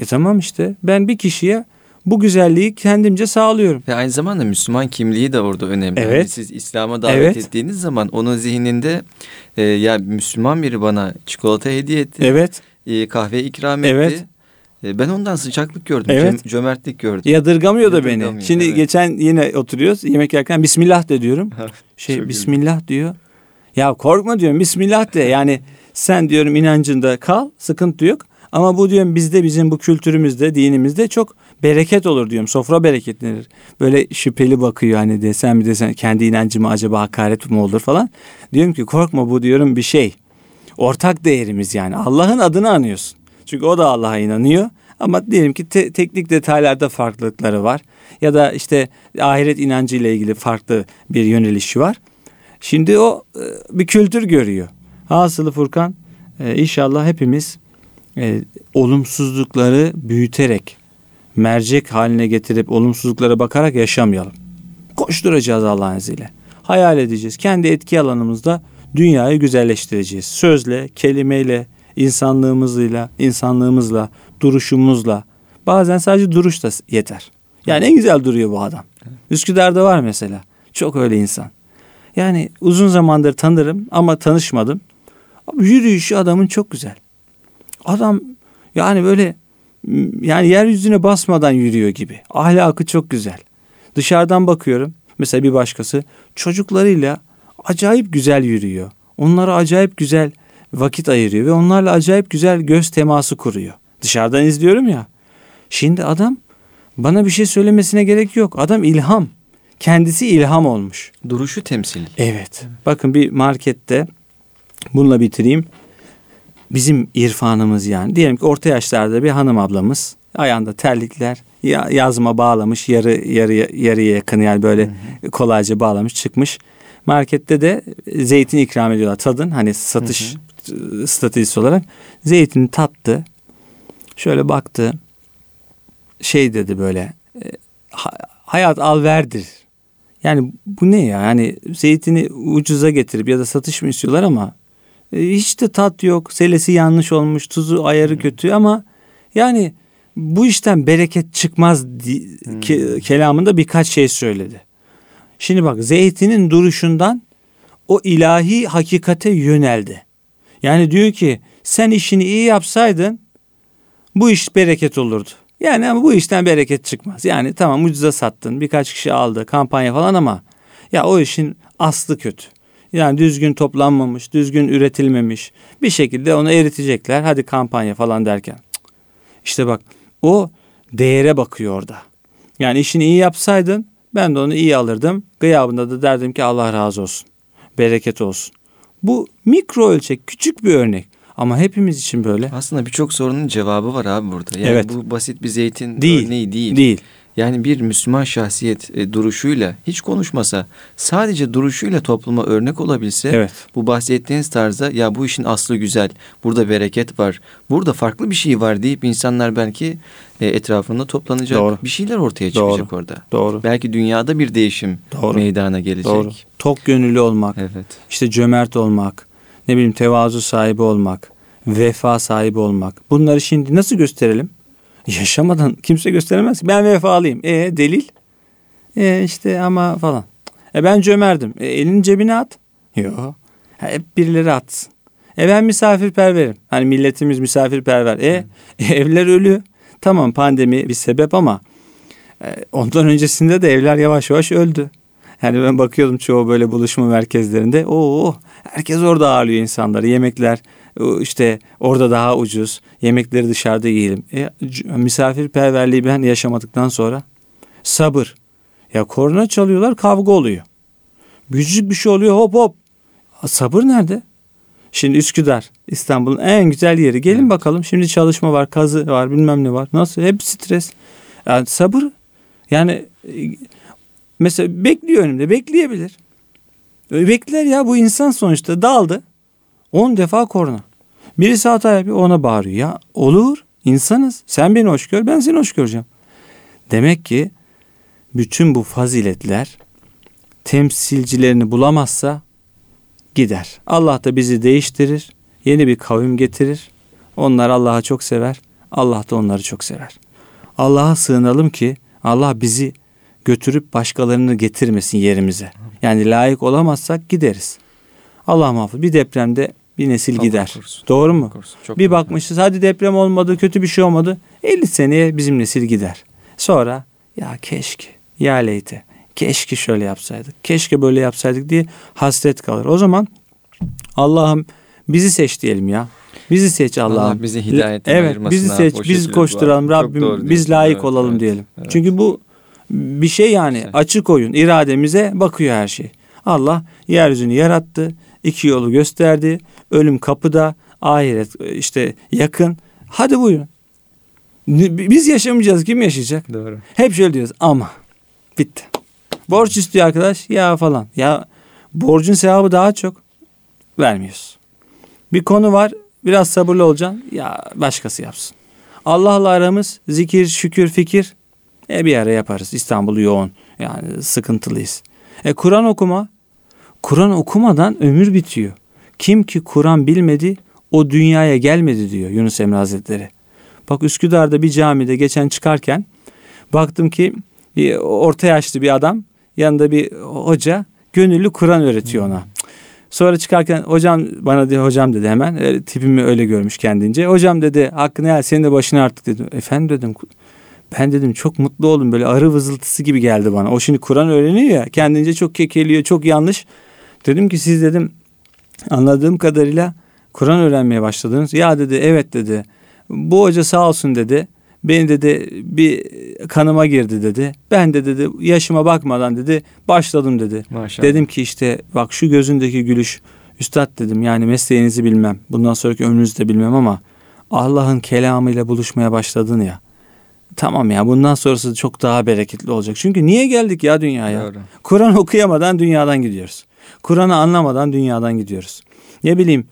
E tamam işte ben bir kişiye bu güzelliği kendimce sağlıyorum. Ve aynı zamanda Müslüman kimliği de orada önemli. Evet. Yani siz İslam'a davet evet. ettiğiniz zaman onun zihninde e, ya Müslüman biri bana çikolata hediye etti. Evet. E, kahve ikram etti. Evet. E, ben ondan sıcaklık gördüm, evet. cömertlik gördüm. Yadırgamıyor da beni. Şimdi evet. geçen yine oturuyoruz yemek yerken Bismillah de diyorum. şey Bismillah diyor. Ya korkma diyorum Bismillah de yani sen diyorum inancında kal sıkıntı yok. Ama bu diyorum bizde bizim bu kültürümüzde dinimizde çok bereket olur diyorum. Sofra bereketlenir. Böyle şüpheli bakıyor hani desem mi desem kendi inancıma acaba hakaret mi olur falan. Diyorum ki korkma bu diyorum bir şey. Ortak değerimiz yani Allah'ın adını anıyorsun. Çünkü o da Allah'a inanıyor. Ama diyelim ki te- teknik detaylarda farklılıkları var. Ya da işte ahiret inancı ile ilgili farklı bir yönelişi var. Şimdi o e, bir kültür görüyor. Hasılı Furkan e, inşallah hepimiz e, olumsuzlukları büyüterek mercek haline getirip olumsuzluklara bakarak yaşamayalım. Koşturacağız Allah'ın izniyle. Hayal edeceğiz. Kendi etki alanımızda dünyayı güzelleştireceğiz. Sözle, kelimeyle, insanlığımızla, insanlığımızla, duruşumuzla. Bazen sadece duruş da yeter. Yani en güzel duruyor bu adam. Üsküdar'da var mesela. Çok öyle insan. Yani uzun zamandır tanırım ama tanışmadım. Yürüyüşü adamın çok güzel. Adam yani böyle yani yeryüzüne basmadan yürüyor gibi. Ahlakı çok güzel. Dışarıdan bakıyorum. Mesela bir başkası çocuklarıyla acayip güzel yürüyor. Onlara acayip güzel vakit ayırıyor ve onlarla acayip güzel göz teması kuruyor. Dışarıdan izliyorum ya. Şimdi adam bana bir şey söylemesine gerek yok. Adam ilham. Kendisi ilham olmuş. Duruşu temsil. Evet. Bakın bir markette bununla bitireyim. Bizim irfanımız yani. Diyelim ki orta yaşlarda bir hanım ablamız Ayağında terlikler, ya, yazma bağlamış, yarı yarı yarıya yakın yani böyle hı hı. kolayca bağlamış çıkmış. Markette de zeytin ikram ediyorlar. Tadın hani satış hı hı. Stratejisi olarak zeytini tattı. Şöyle baktı. Şey dedi böyle e, hayat al verdir. Yani bu ne ya? Yani zeytini ucuza getirip ya da satış mı istiyorlar ama e, hiç de tat yok. Selesi yanlış olmuş, tuzu ayarı kötü ama yani bu işten bereket çıkmaz ke- kelamında birkaç şey söyledi. Şimdi bak zeytinin duruşundan o ilahi hakikate yöneldi. Yani diyor ki sen işini iyi yapsaydın bu iş bereket olurdu. Yani ama bu işten bereket çıkmaz. Yani tamam ucuza sattın birkaç kişi aldı kampanya falan ama ya o işin aslı kötü. Yani düzgün toplanmamış, düzgün üretilmemiş. Bir şekilde onu eritecekler. Hadi kampanya falan derken. İşte bak o değere bakıyor orada. Yani işini iyi yapsaydın ben de onu iyi alırdım. Gıyabında da derdim ki Allah razı olsun. Bereket olsun. Bu mikro ölçek küçük bir örnek. Ama hepimiz için böyle. Aslında birçok sorunun cevabı var abi burada. Yani evet. bu basit bir zeytin değil, örneği değil. Değil. Yani bir Müslüman şahsiyet e, duruşuyla hiç konuşmasa sadece duruşuyla topluma örnek olabilse evet. bu bahsettiğiniz tarzda ya bu işin aslı güzel burada bereket var burada farklı bir şey var deyip insanlar belki e, etrafında toplanacak Doğru. bir şeyler ortaya çıkacak Doğru. orada. Doğru. Belki dünyada bir değişim Doğru. meydana gelecek. Doğru. Tok gönüllü olmak. Evet. işte cömert olmak. Ne bileyim tevazu sahibi olmak. Vefa sahibi olmak. Bunları şimdi nasıl gösterelim? Yaşamadan kimse gösteremez. Ben vefalıyım. E delil? E işte ama falan. E ben cömerdim. E elini cebine at. Yok. Hep birileri atsın. E ben misafirperverim. Hani milletimiz misafirperver. E, e evler ölü. Tamam pandemi bir sebep ama e, ondan öncesinde de evler yavaş yavaş öldü. Yani ben bakıyordum çoğu böyle buluşma merkezlerinde. Oo, herkes orada ağırlıyor insanları. Yemekler işte orada daha ucuz. Yemekleri dışarıda yiyelim. E, misafirperverliği ben yaşamadıktan sonra sabır. Ya korna çalıyorlar kavga oluyor. Küçücük bir şey oluyor hop hop. Sabır nerede? Şimdi Üsküdar İstanbul'un en güzel yeri. Gelin evet. bakalım. Şimdi çalışma var, kazı var, bilmem ne var. Nasıl? Hep stres. Yani sabır. Yani mesela bekliyor önümde. Bekleyebilir. Bekler ya bu insan sonuçta daldı. 10 defa korna. Birisi hata yapıyor ona bağırıyor. Ya olur insanız. Sen beni hoş gör ben seni hoş göreceğim. Demek ki bütün bu faziletler temsilcilerini bulamazsa gider. Allah da bizi değiştirir. Yeni bir kavim getirir. Onlar Allah'ı çok sever. Allah da onları çok sever. Allah'a sığınalım ki Allah bizi götürüp başkalarını getirmesin yerimize. Yani layık olamazsak gideriz. Allah muhafız bir depremde bir nesil Allah gider. Korusun. Doğru mu? Korusun. Çok bir bakmışız hadi deprem olmadı, kötü bir şey olmadı. 50 seneye bizim nesil gider. Sonra ya keşke, ya leyte, keşke şöyle yapsaydık, keşke böyle yapsaydık diye hasret kalır. O zaman Allah'ım bizi seç diyelim ya. Bizi seç Allah'ım. Allah bizi hidayet Evet bizi seç, biz koşturalım Rabbim biz layık evet, olalım evet, diyelim. Evet. Çünkü bu bir şey yani evet. açık oyun irademize bakıyor her şey. Allah yeryüzünü yarattı, iki yolu gösterdi. Ölüm kapıda, ahiret işte yakın. Hadi buyurun. Biz yaşamayacağız. Kim yaşayacak? Doğru. Hep şöyle diyoruz ama bitti. Borç istiyor arkadaş ya falan. Ya borcun sevabı daha çok vermiyoruz. Bir konu var biraz sabırlı olacaksın. Ya başkası yapsın. Allah'la aramız zikir, şükür, fikir. E bir ara yaparız. İstanbul yoğun. Yani sıkıntılıyız. E Kur'an okuma. Kur'an okumadan ömür bitiyor. Kim ki Kur'an bilmedi o dünyaya gelmedi diyor Yunus Emre Hazretleri. Bak Üsküdar'da bir camide geçen çıkarken baktım ki bir orta yaşlı bir adam yanında bir hoca gönüllü Kur'an öğretiyor ona. Sonra çıkarken hocam bana diyor hocam dedi hemen e, tipimi öyle görmüş kendince. Hocam dedi hakkını ya senin de başına artık dedim. Efendim dedim ben dedim çok mutlu oldum böyle arı vızıltısı gibi geldi bana. O şimdi Kur'an öğreniyor ya kendince çok kekeliyor çok yanlış. Dedim ki siz dedim anladığım kadarıyla Kur'an öğrenmeye başladınız. Ya dedi evet dedi. Bu hoca sağ olsun dedi. Beni dedi bir kanıma girdi dedi. Ben de dedi yaşıma bakmadan dedi başladım dedi. Maşallah. Dedim ki işte bak şu gözündeki gülüş üstad dedim yani mesleğinizi bilmem. Bundan sonraki ömrünüzü de bilmem ama Allah'ın kelamıyla buluşmaya başladın ya. tamam ya bundan sonrası çok daha bereketli olacak. Çünkü niye geldik ya dünyaya? Kur'an okuyamadan dünyadan gidiyoruz. Kur'an'ı anlamadan dünyadan gidiyoruz. Ne bileyim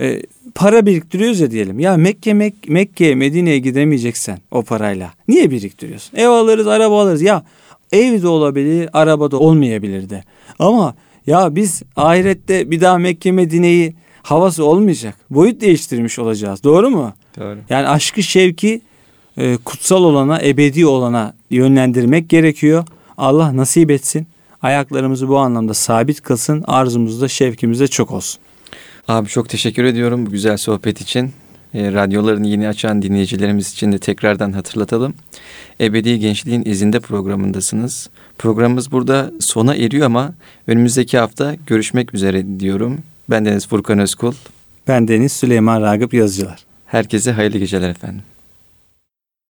e, para biriktiriyoruz ya diyelim. Ya Mekke Mek Mekke'ye Medine'ye gidemeyeceksen o parayla niye biriktiriyorsun? Ev alırız, araba alırız. Ya ev de olabilir, araba da olmayabilir de. Ama ya biz ahirette bir daha Mekke Medine'yi havası olmayacak. Boyut değiştirmiş olacağız. Doğru mu? Doğru. Yani aşkı şevki e, kutsal olana, ebedi olana yönlendirmek gerekiyor. Allah nasip etsin. Ayaklarımızı bu anlamda sabit kılsın. Arzumuzda, şevkimizde çok olsun. Abi çok teşekkür ediyorum bu güzel sohbet için. E, radyolarını yeni açan dinleyicilerimiz için de tekrardan hatırlatalım. Ebedi Gençliğin izinde programındasınız. Programımız burada sona eriyor ama önümüzdeki hafta görüşmek üzere diyorum. Ben Deniz Furkan Özkul. Ben Deniz Süleyman Ragıp Yazıcılar. Herkese hayırlı geceler efendim.